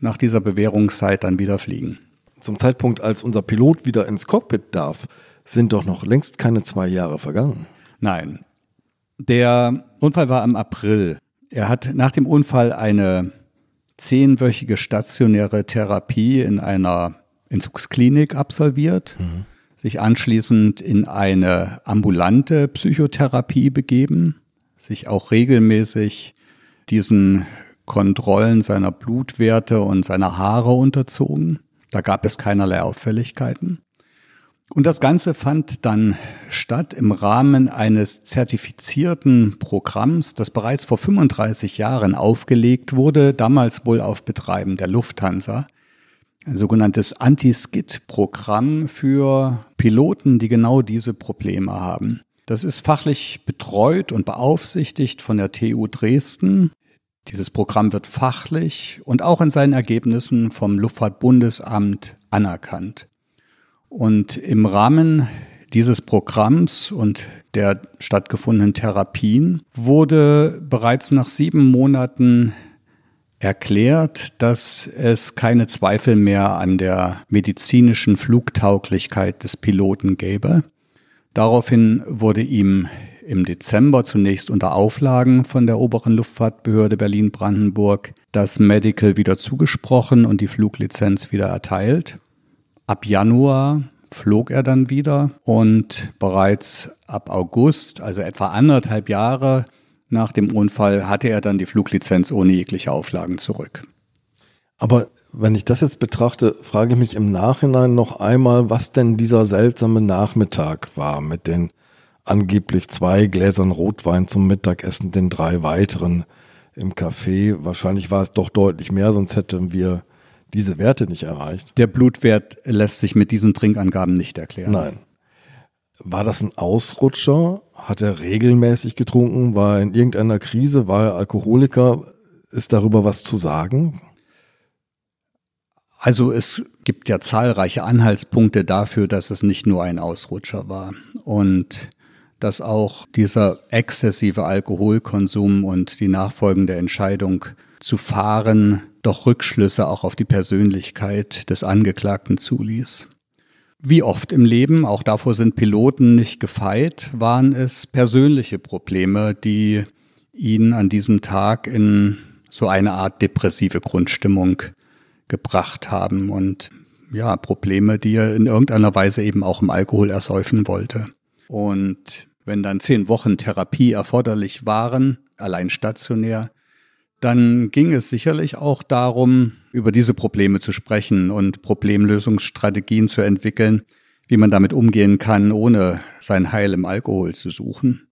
Speaker 4: nach dieser Bewährungszeit dann wieder fliegen.
Speaker 1: Zum Zeitpunkt, als unser Pilot wieder ins Cockpit darf, sind doch noch längst keine zwei Jahre vergangen.
Speaker 4: Nein. Der Unfall war im April. Er hat nach dem Unfall eine zehnwöchige stationäre Therapie in einer Entzugsklinik absolviert, mhm. sich anschließend in eine ambulante Psychotherapie begeben, sich auch regelmäßig diesen Kontrollen seiner Blutwerte und seiner Haare unterzogen. Da gab es keinerlei Auffälligkeiten. Und das Ganze fand dann statt im Rahmen eines zertifizierten Programms, das bereits vor 35 Jahren aufgelegt wurde, damals wohl auf Betreiben der Lufthansa. Ein sogenanntes Anti-Skid-Programm für Piloten, die genau diese Probleme haben. Das ist fachlich betreut und beaufsichtigt von der TU Dresden. Dieses Programm wird fachlich und auch in seinen Ergebnissen vom Luftfahrtbundesamt anerkannt. Und im Rahmen dieses Programms und der stattgefundenen Therapien wurde bereits nach sieben Monaten erklärt, dass es keine Zweifel mehr an der medizinischen Flugtauglichkeit des Piloten gäbe. Daraufhin wurde ihm im Dezember zunächst unter Auflagen von der oberen Luftfahrtbehörde Berlin-Brandenburg das Medical wieder zugesprochen und die Fluglizenz wieder erteilt. Ab Januar flog er dann wieder und bereits ab August, also etwa anderthalb Jahre nach dem Unfall, hatte er dann die Fluglizenz ohne jegliche Auflagen zurück.
Speaker 1: Aber wenn ich das jetzt betrachte, frage ich mich im Nachhinein noch einmal, was denn dieser seltsame Nachmittag war mit den angeblich zwei Gläsern Rotwein zum Mittagessen, den drei weiteren im Café. Wahrscheinlich war es doch deutlich mehr, sonst hätten wir diese Werte nicht erreicht.
Speaker 4: Der Blutwert lässt sich mit diesen Trinkangaben nicht erklären.
Speaker 1: Nein. War das ein Ausrutscher? Hat er regelmäßig getrunken? War er in irgendeiner Krise? War er Alkoholiker? Ist darüber was zu sagen?
Speaker 4: Also es gibt ja zahlreiche Anhaltspunkte dafür, dass es nicht nur ein Ausrutscher war und dass auch dieser exzessive Alkoholkonsum und die nachfolgende Entscheidung zu fahren doch Rückschlüsse auch auf die Persönlichkeit des Angeklagten zuließ. Wie oft im Leben, auch davor sind Piloten nicht gefeit, waren es persönliche Probleme, die ihn an diesem Tag in so eine Art depressive Grundstimmung gebracht haben und ja, Probleme, die er in irgendeiner Weise eben auch im Alkohol ersäufen wollte. Und wenn dann zehn Wochen Therapie erforderlich waren, allein stationär, dann ging es sicherlich auch darum, über diese Probleme zu sprechen und Problemlösungsstrategien zu entwickeln, wie man damit umgehen kann, ohne sein Heil im Alkohol zu suchen.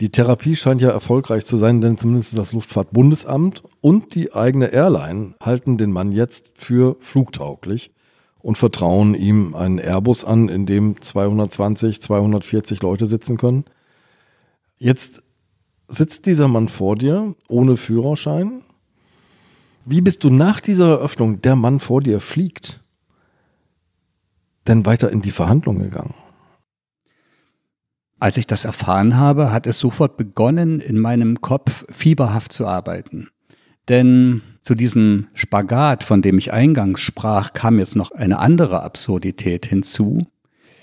Speaker 1: Die Therapie scheint ja erfolgreich zu sein, denn zumindest das Luftfahrtbundesamt und die eigene Airline halten den Mann jetzt für flugtauglich und vertrauen ihm einen Airbus an, in dem 220, 240 Leute sitzen können. Jetzt sitzt dieser Mann vor dir ohne Führerschein. Wie bist du nach dieser Eröffnung, der Mann vor dir fliegt, denn weiter in die Verhandlung gegangen?
Speaker 4: Als ich das erfahren habe, hat es sofort begonnen, in meinem Kopf fieberhaft zu arbeiten. Denn zu diesem Spagat, von dem ich eingangs sprach, kam jetzt noch eine andere Absurdität hinzu.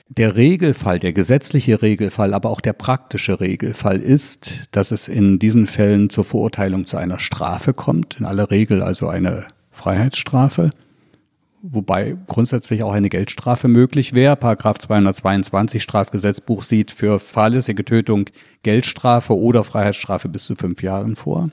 Speaker 4: Der Regelfall, der gesetzliche Regelfall, aber auch der praktische Regelfall ist, dass es in diesen Fällen zur Verurteilung zu einer Strafe kommt, in aller Regel also eine Freiheitsstrafe wobei grundsätzlich auch eine Geldstrafe möglich wäre. Paragraph 222 Strafgesetzbuch sieht für fahrlässige Tötung Geldstrafe oder Freiheitsstrafe bis zu fünf Jahren vor.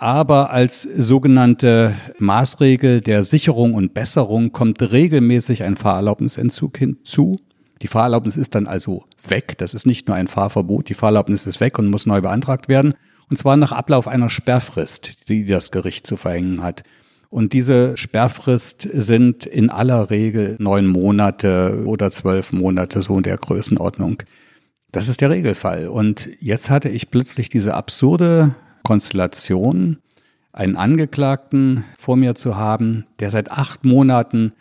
Speaker 4: Aber als sogenannte Maßregel der Sicherung und Besserung kommt regelmäßig ein Fahrerlaubnisentzug hinzu. Die Fahrerlaubnis ist dann also weg. Das ist nicht nur ein Fahrverbot. Die Fahrerlaubnis ist weg und muss neu beantragt werden. Und zwar nach Ablauf einer Sperrfrist, die das Gericht zu verhängen hat. Und diese Sperrfrist sind in aller Regel neun Monate oder zwölf Monate, so in der Größenordnung. Das ist der Regelfall. Und jetzt hatte ich plötzlich diese absurde Konstellation, einen Angeklagten vor mir zu haben, der seit acht Monaten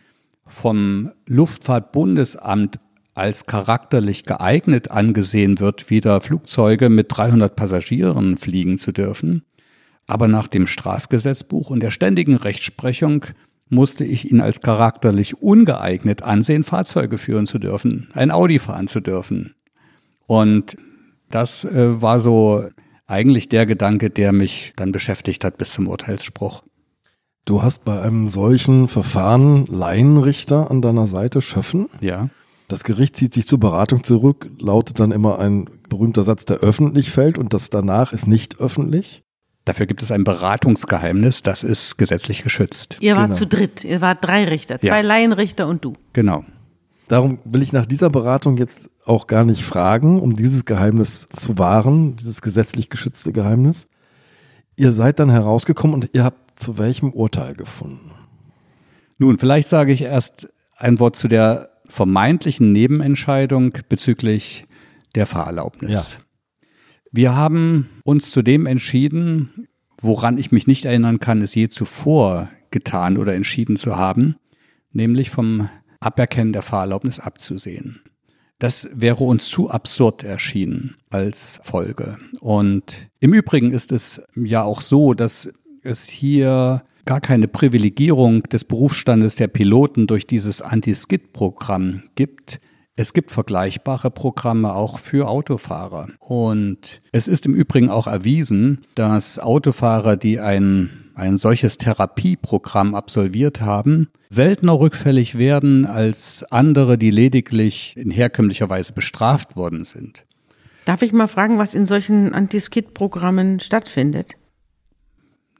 Speaker 4: vom Luftfahrtbundesamt als charakterlich geeignet angesehen wird, wieder Flugzeuge mit 300 Passagieren fliegen zu dürfen. Aber nach dem Strafgesetzbuch und der ständigen Rechtsprechung musste ich ihn als charakterlich ungeeignet ansehen, Fahrzeuge führen zu dürfen, ein Audi fahren zu dürfen. Und das äh, war so eigentlich der Gedanke, der mich dann beschäftigt hat bis zum Urteilsspruch.
Speaker 1: Du hast bei einem solchen Verfahren Laienrichter an deiner Seite, Schöffen.
Speaker 4: Ja.
Speaker 1: Das Gericht zieht sich zur Beratung zurück, lautet dann immer ein berühmter Satz, der öffentlich fällt und das danach ist nicht öffentlich.
Speaker 4: Dafür gibt es ein Beratungsgeheimnis, das ist gesetzlich geschützt.
Speaker 2: Ihr wart genau. zu dritt, ihr wart drei Richter, zwei ja. Laienrichter und du.
Speaker 4: Genau.
Speaker 1: Darum will ich nach dieser Beratung jetzt auch gar nicht fragen, um dieses Geheimnis zu wahren, dieses gesetzlich geschützte Geheimnis. Ihr seid dann herausgekommen und ihr habt zu welchem Urteil gefunden?
Speaker 4: Nun, vielleicht sage ich erst ein Wort zu der vermeintlichen Nebenentscheidung bezüglich der Fahrerlaubnis. Ja. Wir haben uns zu dem entschieden, woran ich mich nicht erinnern kann, es je zuvor getan oder entschieden zu haben, nämlich vom Aberkennen der Fahrerlaubnis abzusehen. Das wäre uns zu absurd erschienen als Folge. Und im Übrigen ist es ja auch so, dass es hier gar keine Privilegierung des Berufsstandes der Piloten durch dieses Anti-Skid-Programm gibt, es gibt vergleichbare Programme auch für Autofahrer. Und es ist im Übrigen auch erwiesen, dass Autofahrer, die ein, ein solches Therapieprogramm absolviert haben, seltener rückfällig werden als andere, die lediglich in herkömmlicher Weise bestraft worden sind.
Speaker 2: Darf ich mal fragen, was in solchen Anti-Skid-Programmen stattfindet?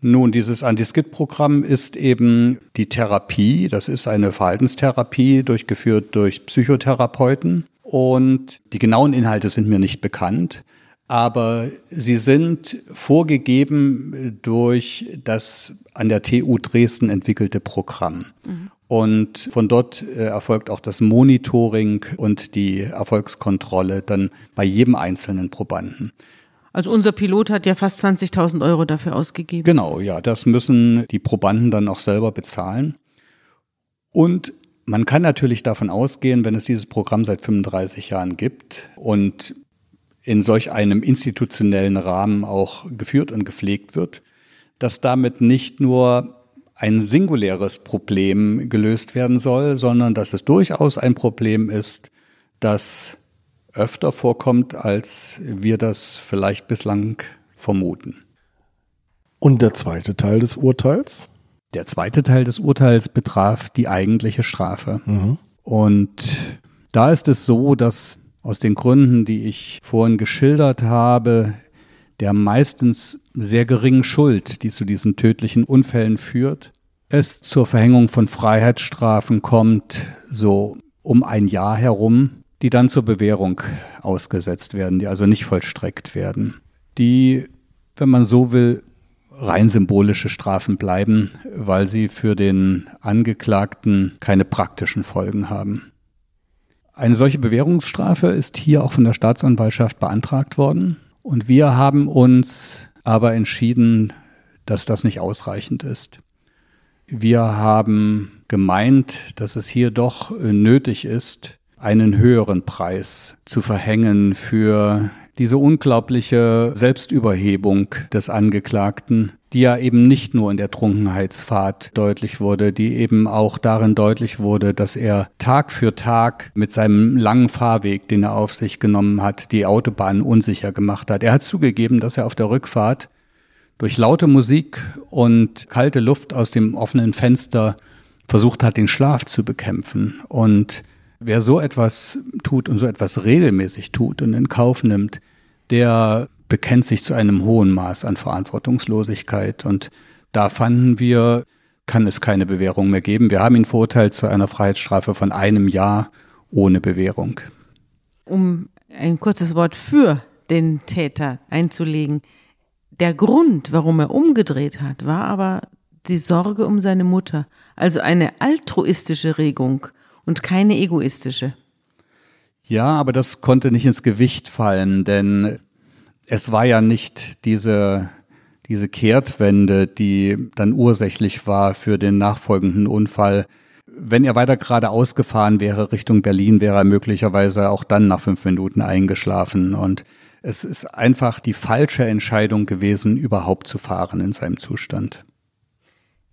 Speaker 4: Nun, dieses Anti-Skid-Programm ist eben die Therapie. Das ist eine Verhaltenstherapie, durchgeführt durch Psychotherapeuten. Und die genauen Inhalte sind mir nicht bekannt. Aber sie sind vorgegeben durch das an der TU Dresden entwickelte Programm. Mhm. Und von dort äh, erfolgt auch das Monitoring und die Erfolgskontrolle dann bei jedem einzelnen Probanden.
Speaker 2: Also unser Pilot hat ja fast 20.000 Euro dafür ausgegeben.
Speaker 4: Genau, ja, das müssen die Probanden dann auch selber bezahlen. Und man kann natürlich davon ausgehen, wenn es dieses Programm seit 35 Jahren gibt und in solch einem institutionellen Rahmen auch geführt und gepflegt wird, dass damit nicht nur ein singuläres Problem gelöst werden soll, sondern dass es durchaus ein Problem ist, das öfter vorkommt, als wir das vielleicht bislang vermuten.
Speaker 1: Und der zweite Teil des Urteils?
Speaker 4: Der zweite Teil des Urteils betraf die eigentliche Strafe. Mhm. Und da ist es so, dass aus den Gründen, die ich vorhin geschildert habe, der meistens sehr geringen Schuld, die zu diesen tödlichen Unfällen führt, es zur Verhängung von Freiheitsstrafen kommt, so um ein Jahr herum, die dann zur Bewährung ausgesetzt werden, die also nicht vollstreckt werden, die, wenn man so will, rein symbolische Strafen bleiben, weil sie für den Angeklagten keine praktischen Folgen haben. Eine solche Bewährungsstrafe ist hier auch von der Staatsanwaltschaft beantragt worden. Und wir haben uns aber entschieden, dass das nicht ausreichend ist. Wir haben gemeint, dass es hier doch nötig ist, einen höheren Preis zu verhängen für diese unglaubliche Selbstüberhebung des Angeklagten, die ja eben nicht nur in der Trunkenheitsfahrt deutlich wurde, die eben auch darin deutlich wurde, dass er Tag für Tag mit seinem langen Fahrweg, den er auf sich genommen hat, die Autobahn unsicher gemacht hat. Er hat zugegeben, dass er auf der Rückfahrt durch laute Musik und kalte Luft aus dem offenen Fenster versucht hat, den Schlaf zu bekämpfen. Und Wer so etwas tut und so etwas regelmäßig tut und in Kauf nimmt, der bekennt sich zu einem hohen Maß an Verantwortungslosigkeit. Und da fanden wir, kann es keine Bewährung mehr geben. Wir haben ihn verurteilt zu einer Freiheitsstrafe von einem Jahr ohne Bewährung.
Speaker 2: Um ein kurzes Wort für den Täter einzulegen. Der Grund, warum er umgedreht hat, war aber die Sorge um seine Mutter, also eine altruistische Regung und keine egoistische.
Speaker 4: Ja, aber das konnte nicht ins Gewicht fallen, denn es war ja nicht diese, diese Kehrtwende, die dann ursächlich war für den nachfolgenden Unfall. Wenn er weiter geradeaus gefahren wäre Richtung Berlin, wäre er möglicherweise auch dann nach fünf Minuten eingeschlafen. Und es ist einfach die falsche Entscheidung gewesen, überhaupt zu fahren in seinem Zustand.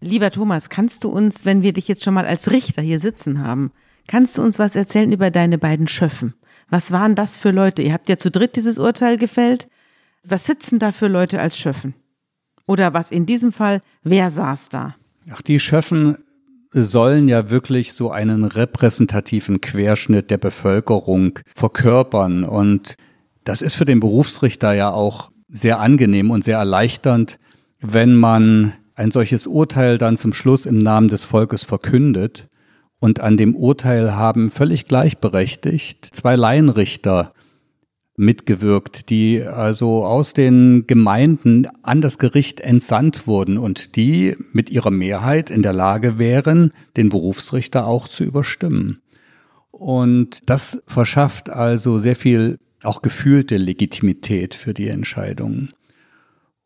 Speaker 2: Lieber Thomas, kannst du uns, wenn wir dich jetzt schon mal als Richter hier sitzen haben, Kannst du uns was erzählen über deine beiden Schöffen? Was waren das für Leute? Ihr habt ja zu dritt dieses Urteil gefällt. Was sitzen da für Leute als Schöffen? Oder was in diesem Fall, wer saß da?
Speaker 4: Ach, die Schöffen sollen ja wirklich so einen repräsentativen Querschnitt der Bevölkerung verkörpern. Und das ist für den Berufsrichter ja auch sehr angenehm und sehr erleichternd, wenn man ein solches Urteil dann zum Schluss im Namen des Volkes verkündet und an dem Urteil haben völlig gleichberechtigt zwei Laienrichter mitgewirkt, die also aus den Gemeinden an das Gericht entsandt wurden und die mit ihrer Mehrheit in der Lage wären, den Berufsrichter auch zu überstimmen. Und das verschafft also sehr viel auch gefühlte Legitimität für die Entscheidungen.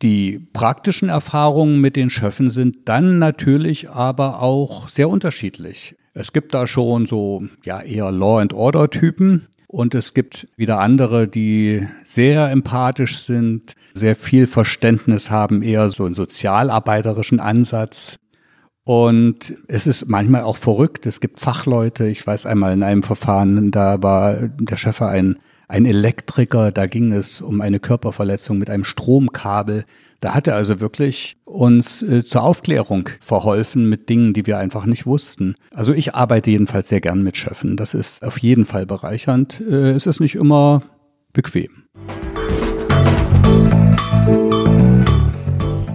Speaker 4: Die praktischen Erfahrungen mit den Schöffen sind dann natürlich aber auch sehr unterschiedlich. Es gibt da schon so ja eher Law and Order Typen und es gibt wieder andere, die sehr empathisch sind, sehr viel Verständnis haben, eher so einen sozialarbeiterischen Ansatz. Und es ist manchmal auch verrückt. Es gibt Fachleute. Ich weiß einmal in einem Verfahren, da war der Chef ein, ein Elektriker. Da ging es um eine Körperverletzung mit einem Stromkabel. Da hat er also wirklich uns äh, zur Aufklärung verholfen mit Dingen, die wir einfach nicht wussten. Also ich arbeite jedenfalls sehr gern mit Schöffen. Das ist auf jeden Fall bereichernd. Äh, es ist nicht immer bequem.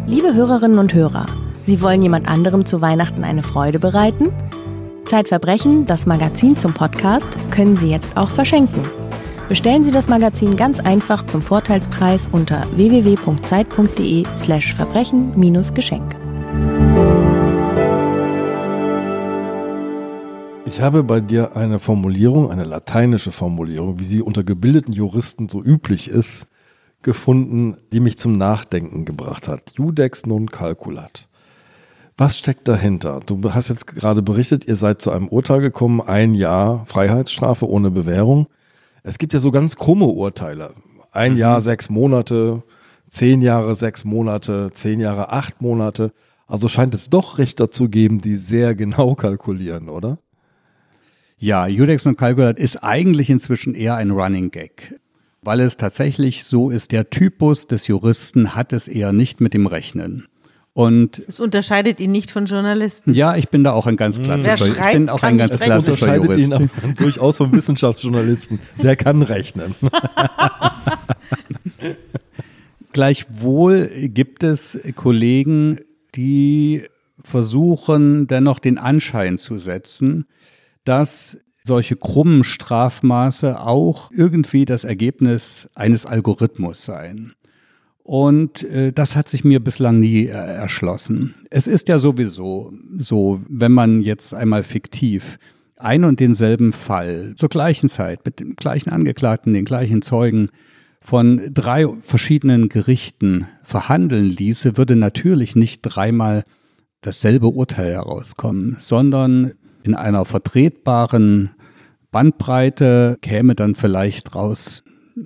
Speaker 5: Liebe Hörerinnen und Hörer, Sie wollen jemand anderem zu Weihnachten eine Freude bereiten? Zeitverbrechen, das Magazin zum Podcast, können Sie jetzt auch verschenken. Bestellen Sie das Magazin ganz einfach zum Vorteilspreis unter www.zeit.de/slash verbrechen-geschenk.
Speaker 1: Ich habe bei dir eine Formulierung, eine lateinische Formulierung, wie sie unter gebildeten Juristen so üblich ist, gefunden, die mich zum Nachdenken gebracht hat. Judex non calculat. Was steckt dahinter? Du hast jetzt gerade berichtet, ihr seid zu einem Urteil gekommen, ein Jahr Freiheitsstrafe ohne Bewährung. Es gibt ja so ganz krumme Urteile. Ein mhm. Jahr, sechs Monate, zehn Jahre, sechs Monate, zehn Jahre, acht Monate. Also scheint es doch Richter zu geben, die sehr genau kalkulieren, oder?
Speaker 4: Ja, Judex und Calculat ist eigentlich inzwischen eher ein Running Gag, weil es tatsächlich so ist, der Typus des Juristen hat es eher nicht mit dem Rechnen. Und
Speaker 2: Es unterscheidet ihn nicht von Journalisten.
Speaker 4: ja, ich bin da auch ein ganz klassischer,
Speaker 2: Wer
Speaker 4: ich
Speaker 2: schreibt,
Speaker 4: bin auch ein ganz klassischer
Speaker 1: unterscheidet ihn
Speaker 4: Jurist.
Speaker 1: aber durchaus vom Wissenschaftsjournalisten. Der kann rechnen.
Speaker 4: Gleichwohl gibt es Kollegen, die versuchen dennoch den Anschein zu setzen, dass solche krummen Strafmaße auch irgendwie das Ergebnis eines Algorithmus seien. Und äh, das hat sich mir bislang nie äh, erschlossen. Es ist ja sowieso so, wenn man jetzt einmal fiktiv ein und denselben Fall zur gleichen Zeit mit dem gleichen Angeklagten, den gleichen Zeugen von drei verschiedenen Gerichten verhandeln ließe, würde natürlich nicht dreimal dasselbe Urteil herauskommen, sondern in einer vertretbaren Bandbreite käme dann vielleicht raus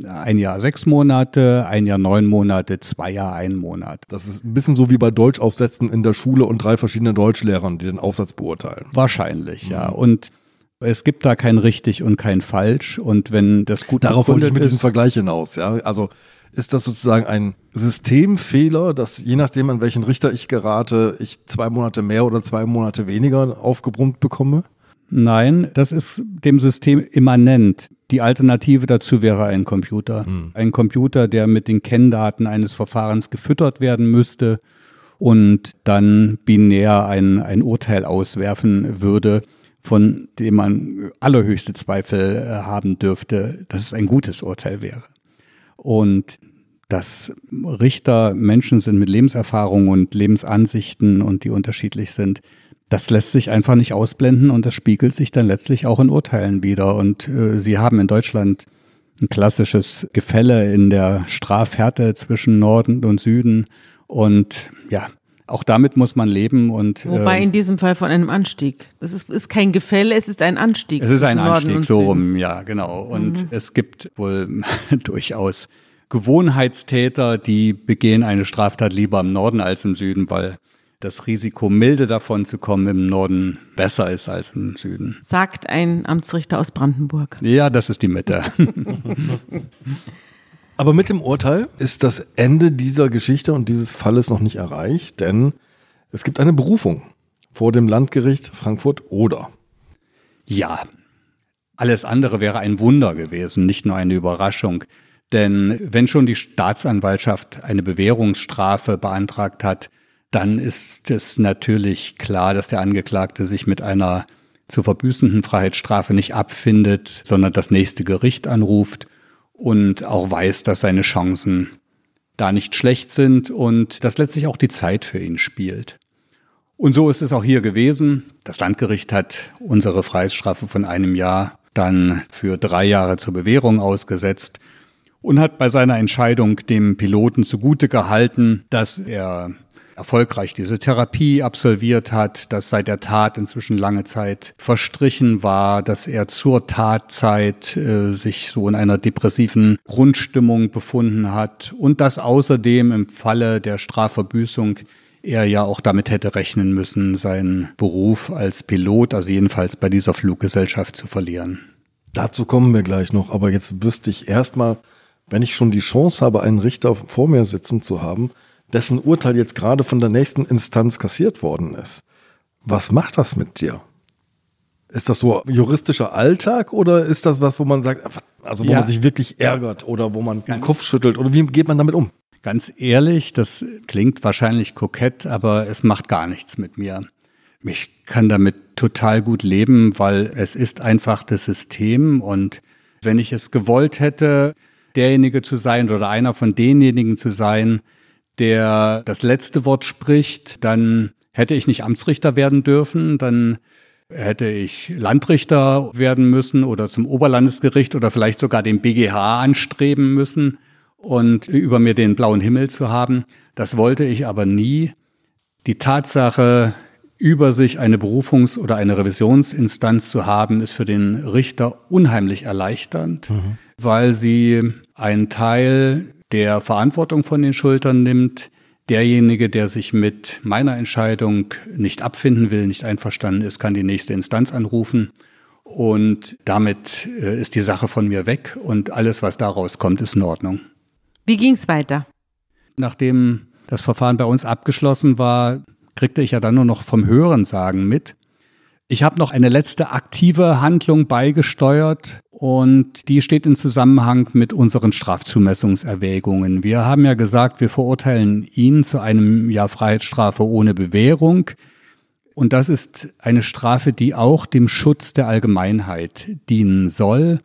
Speaker 4: ein Jahr sechs Monate, ein Jahr neun Monate, zwei Jahre ein Monat.
Speaker 1: Das ist ein bisschen so wie bei Deutschaufsätzen in der Schule und drei verschiedene Deutschlehrern, die den Aufsatz beurteilen.
Speaker 4: Wahrscheinlich, ja. Und es gibt da kein richtig und kein falsch. Und wenn das gut
Speaker 1: Darauf wollte ich mit diesem Vergleich hinaus. Ja? Also ist das sozusagen ein Systemfehler, dass je nachdem, an welchen Richter ich gerate, ich zwei Monate mehr oder zwei Monate weniger aufgebrummt bekomme?
Speaker 4: Nein, das ist dem System immanent. Die Alternative dazu wäre ein Computer. Ein Computer, der mit den Kenndaten eines Verfahrens gefüttert werden müsste und dann binär ein, ein Urteil auswerfen würde, von dem man allerhöchste Zweifel äh, haben dürfte, dass es ein gutes Urteil wäre. Und dass Richter Menschen sind mit Lebenserfahrung und Lebensansichten und die unterschiedlich sind, das lässt sich einfach nicht ausblenden und das spiegelt sich dann letztlich auch in Urteilen wieder. Und äh, Sie haben in Deutschland ein klassisches Gefälle in der Strafhärte zwischen Norden und Süden. Und ja, auch damit muss man leben. Und
Speaker 2: Wobei
Speaker 4: ähm,
Speaker 2: in diesem Fall von einem Anstieg. Das ist, ist kein Gefälle, es ist ein Anstieg.
Speaker 4: Es ist ein
Speaker 2: Norden
Speaker 4: Anstieg, so rum, ja, genau. Und es gibt wohl durchaus Gewohnheitstäter, die begehen eine Straftat lieber im Norden als im Süden, weil das Risiko, milde davon zu kommen, im Norden besser ist als im Süden.
Speaker 2: Sagt ein Amtsrichter aus Brandenburg.
Speaker 4: Ja, das ist die Mitte.
Speaker 1: Aber mit dem Urteil ist das Ende dieser Geschichte und dieses Falles noch nicht erreicht, denn es gibt eine Berufung vor dem Landgericht Frankfurt-Oder.
Speaker 4: Ja, alles andere wäre ein Wunder gewesen, nicht nur eine Überraschung. Denn wenn schon die Staatsanwaltschaft eine Bewährungsstrafe beantragt hat, dann ist es natürlich klar, dass der Angeklagte sich mit einer zu verbüßenden Freiheitsstrafe nicht abfindet, sondern das nächste Gericht anruft und auch weiß, dass seine Chancen da nicht schlecht sind und dass letztlich auch die Zeit für ihn spielt. Und so ist es auch hier gewesen. Das Landgericht hat unsere Freiheitsstrafe von einem Jahr dann für drei Jahre zur Bewährung ausgesetzt und hat bei seiner Entscheidung dem Piloten zugute gehalten, dass er erfolgreich diese Therapie absolviert hat, dass seit der Tat inzwischen lange Zeit verstrichen war, dass er zur Tatzeit äh, sich so in einer depressiven Grundstimmung befunden hat und dass außerdem im Falle der Strafverbüßung er ja auch damit hätte rechnen müssen, seinen Beruf als Pilot, also jedenfalls bei dieser Fluggesellschaft zu verlieren.
Speaker 1: Dazu kommen wir gleich noch, aber jetzt wüsste ich erstmal, wenn ich schon die Chance habe, einen Richter vor mir sitzen zu haben, dessen Urteil jetzt gerade von der nächsten Instanz kassiert worden ist. Was macht das mit dir? Ist das so juristischer Alltag oder ist das was, wo man sagt, also wo
Speaker 4: Ja.
Speaker 1: man sich wirklich ärgert oder wo man den Kopf schüttelt oder wie geht man damit um?
Speaker 4: Ganz ehrlich, das klingt wahrscheinlich kokett, aber es macht gar nichts mit mir. Ich kann damit total gut leben, weil es ist einfach das System und wenn ich es gewollt hätte, derjenige zu sein oder einer von denjenigen zu sein, der das letzte Wort spricht, dann hätte ich nicht Amtsrichter werden dürfen, dann hätte ich Landrichter werden müssen oder zum Oberlandesgericht oder vielleicht sogar den BGH anstreben müssen und über mir den blauen Himmel zu haben. Das wollte ich aber nie. Die Tatsache, über sich eine Berufungs- oder eine Revisionsinstanz zu haben, ist für den Richter unheimlich erleichternd, weil sie einen Teil der Verantwortung von den Schultern nimmt. Derjenige, der sich mit meiner Entscheidung nicht abfinden will, nicht einverstanden ist, kann die nächste Instanz anrufen. Und damit äh, ist die Sache von mir weg und alles, was daraus kommt, ist in Ordnung.
Speaker 2: Wie ging's weiter?
Speaker 4: Nachdem das Verfahren bei uns abgeschlossen war, kriegte ich ja dann nur noch vom Hörensagen mit. Ich habe noch eine letzte aktive Handlung beigesteuert und die steht in Zusammenhang mit unseren Strafzumessungserwägungen. Wir haben ja gesagt, wir verurteilen ihn zu einem Jahr Freiheitsstrafe ohne Bewährung. Und das ist eine Strafe, die auch dem Schutz der Allgemeinheit dienen soll,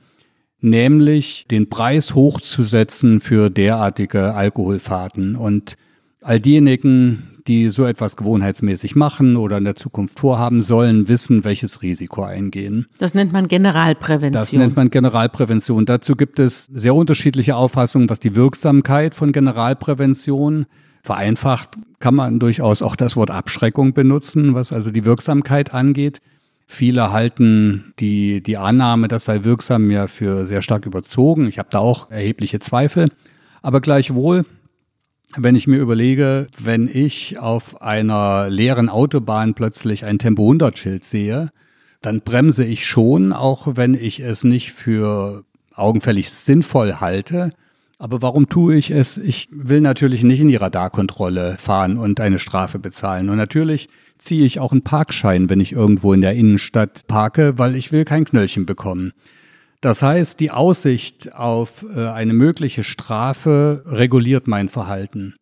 Speaker 4: nämlich den Preis hochzusetzen für derartige Alkoholfahrten. Und all diejenigen, die so etwas gewohnheitsmäßig machen oder in der Zukunft vorhaben, sollen wissen, welches Risiko eingehen.
Speaker 2: Das nennt man Generalprävention.
Speaker 4: Das nennt man Generalprävention. Dazu gibt es sehr unterschiedliche Auffassungen, was die Wirksamkeit von Generalprävention vereinfacht kann man durchaus auch das Wort Abschreckung benutzen, was also die Wirksamkeit angeht. Viele halten die, die Annahme, das sei wirksam, ja für sehr stark überzogen. Ich habe da auch erhebliche Zweifel. Aber gleichwohl wenn ich mir überlege, wenn ich auf einer leeren Autobahn plötzlich ein Tempo 100 Schild sehe, dann bremse ich schon, auch wenn ich es nicht für augenfällig sinnvoll halte. Aber warum tue ich es? Ich will natürlich nicht in die Radarkontrolle fahren und eine Strafe bezahlen. Und natürlich ziehe ich auch einen Parkschein, wenn ich irgendwo in der Innenstadt parke, weil ich will kein Knöllchen bekommen. Das heißt, die Aussicht auf äh, eine mögliche Strafe reguliert mein Verhalten.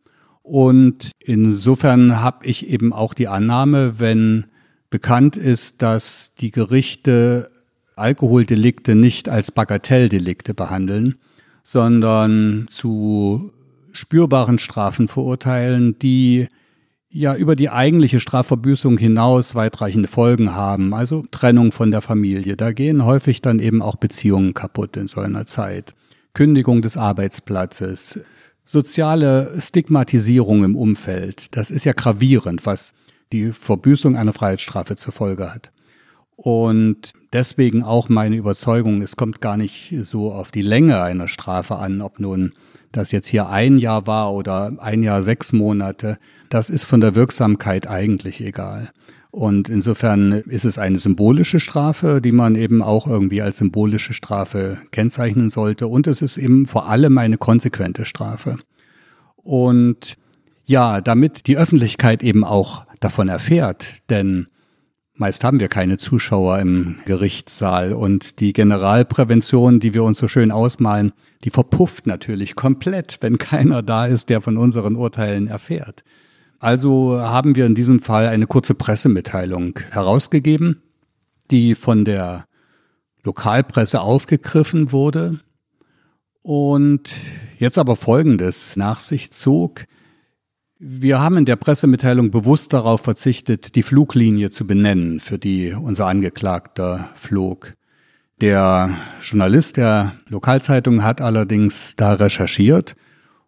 Speaker 4: Und insofern habe ich eben auch die Annahme, wenn bekannt ist, dass die Gerichte Alkoholdelikte nicht als Bagatelldelikte behandeln, sondern zu spürbaren Strafen verurteilen, die ja über die eigentliche Strafverbüßung hinaus weitreichende Folgen haben, also Trennung von der Familie. Da gehen häufig dann eben auch Beziehungen kaputt in so einer Zeit. Kündigung des Arbeitsplatzes, soziale Stigmatisierung im Umfeld. Das ist ja gravierend, was die Verbüßung einer Freiheitsstrafe zur Folge hat. Und deswegen auch meine Überzeugung, es kommt gar nicht so auf die Länge einer Strafe an, ob nun das jetzt hier ein Jahr war oder ein Jahr sechs Monate, das ist von der Wirksamkeit eigentlich egal. Und insofern ist es eine symbolische Strafe, die man eben auch irgendwie als symbolische Strafe kennzeichnen sollte. Und es ist eben vor allem eine konsequente Strafe. Und ja, damit die Öffentlichkeit eben auch davon erfährt, denn Meist haben wir keine Zuschauer im Gerichtssaal und die Generalprävention, die wir uns so schön ausmalen, die verpufft natürlich komplett, wenn keiner da ist, der von unseren Urteilen erfährt. Also haben wir in diesem Fall eine kurze Pressemitteilung herausgegeben, die von der Lokalpresse aufgegriffen wurde und jetzt aber Folgendes nach sich zog. Wir haben in der Pressemitteilung bewusst darauf verzichtet, die Fluglinie zu benennen, für die unser Angeklagter flog. Der Journalist der Lokalzeitung hat allerdings da recherchiert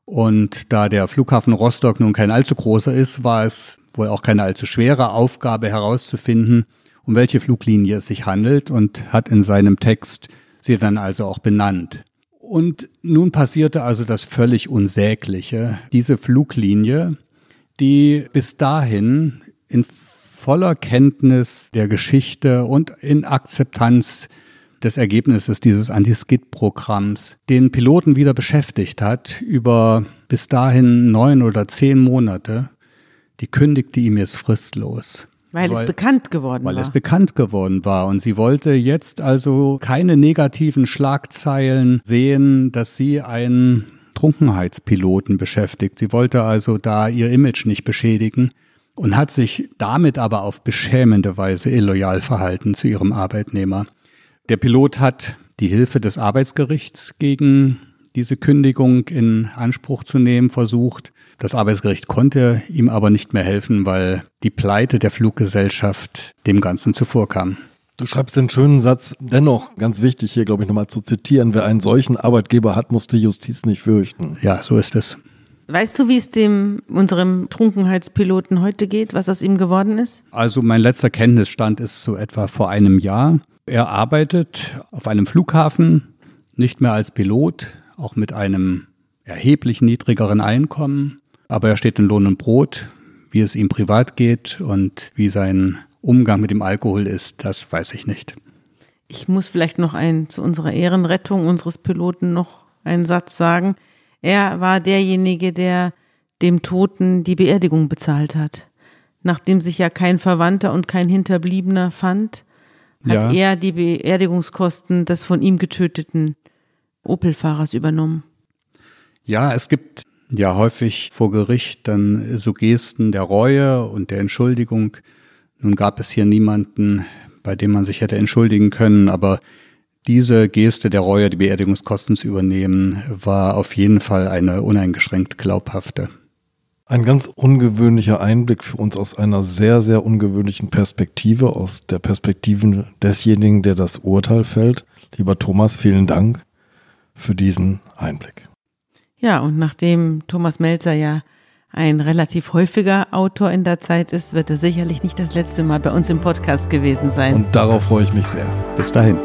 Speaker 4: und da der Flughafen Rostock nun kein allzu großer ist, war es wohl auch keine allzu schwere Aufgabe herauszufinden, um welche Fluglinie es sich handelt und hat in seinem Text sie dann also auch benannt. Und nun passierte also das völlig Unsägliche. Diese Fluglinie die bis dahin in voller Kenntnis der Geschichte und in Akzeptanz des Ergebnisses dieses Anti-Skid-Programms den Piloten wieder beschäftigt hat über bis dahin neun oder zehn Monate, die kündigte ihm jetzt fristlos.
Speaker 2: Weil, weil, es bekannt geworden
Speaker 4: weil
Speaker 2: war.
Speaker 4: Weil es bekannt geworden war. Und sie wollte jetzt also keine negativen Schlagzeilen sehen, dass sie ein Trunkenheitspiloten beschäftigt. Sie wollte also da ihr Image nicht beschädigen und hat sich damit aber auf beschämende Weise illoyal verhalten zu ihrem Arbeitnehmer. Der Pilot hat die Hilfe des Arbeitsgerichts gegen diese Kündigung in Anspruch zu nehmen versucht. Das Arbeitsgericht konnte ihm aber nicht mehr helfen, weil die Pleite der Fluggesellschaft dem Ganzen zuvorkam.
Speaker 1: Du schreibst den schönen Satz, dennoch ganz wichtig hier, glaube ich, nochmal zu zitieren, wer einen solchen Arbeitgeber hat, muss die Justiz nicht fürchten.
Speaker 4: Ja, so ist es.
Speaker 2: Weißt du, wie es dem unserem Trunkenheitspiloten heute geht, was aus ihm geworden ist?
Speaker 4: Also mein letzter Kenntnisstand ist so etwa vor einem Jahr. Er arbeitet auf einem Flughafen, nicht mehr als Pilot, auch mit einem erheblich niedrigeren Einkommen, aber er steht in Lohn und Brot, wie es ihm privat geht und wie sein Umgang mit dem Alkohol ist, das weiß ich nicht.
Speaker 2: Ich muss vielleicht noch ein zu unserer Ehrenrettung unseres Piloten noch einen Satz sagen. Er war derjenige, der dem Toten die Beerdigung bezahlt hat. Nachdem sich ja kein Verwandter und kein Hinterbliebener fand, hat
Speaker 4: Ja.
Speaker 2: er die Beerdigungskosten des von ihm getöteten Opel-Fahrers übernommen.
Speaker 4: Ja, es gibt ja häufig vor Gericht dann so Gesten der Reue und der Entschuldigung. Nun gab es hier niemanden, bei dem man sich hätte entschuldigen können, aber diese Geste der Reue, die Beerdigungskosten zu übernehmen, war auf jeden Fall eine uneingeschränkt glaubhafte.
Speaker 1: Ein ganz ungewöhnlicher Einblick für uns aus einer sehr, sehr ungewöhnlichen Perspektive, aus der Perspektive desjenigen, der das Urteil fällt. Lieber Thomas, vielen Dank für diesen Einblick.
Speaker 2: Ja, und nachdem Thomas Melzer ja ein relativ häufiger Autor in der Zeit ist, wird er sicherlich nicht das letzte Mal bei uns im Podcast gewesen sein.
Speaker 1: Und darauf freue ich mich sehr.
Speaker 4: Bis dahin.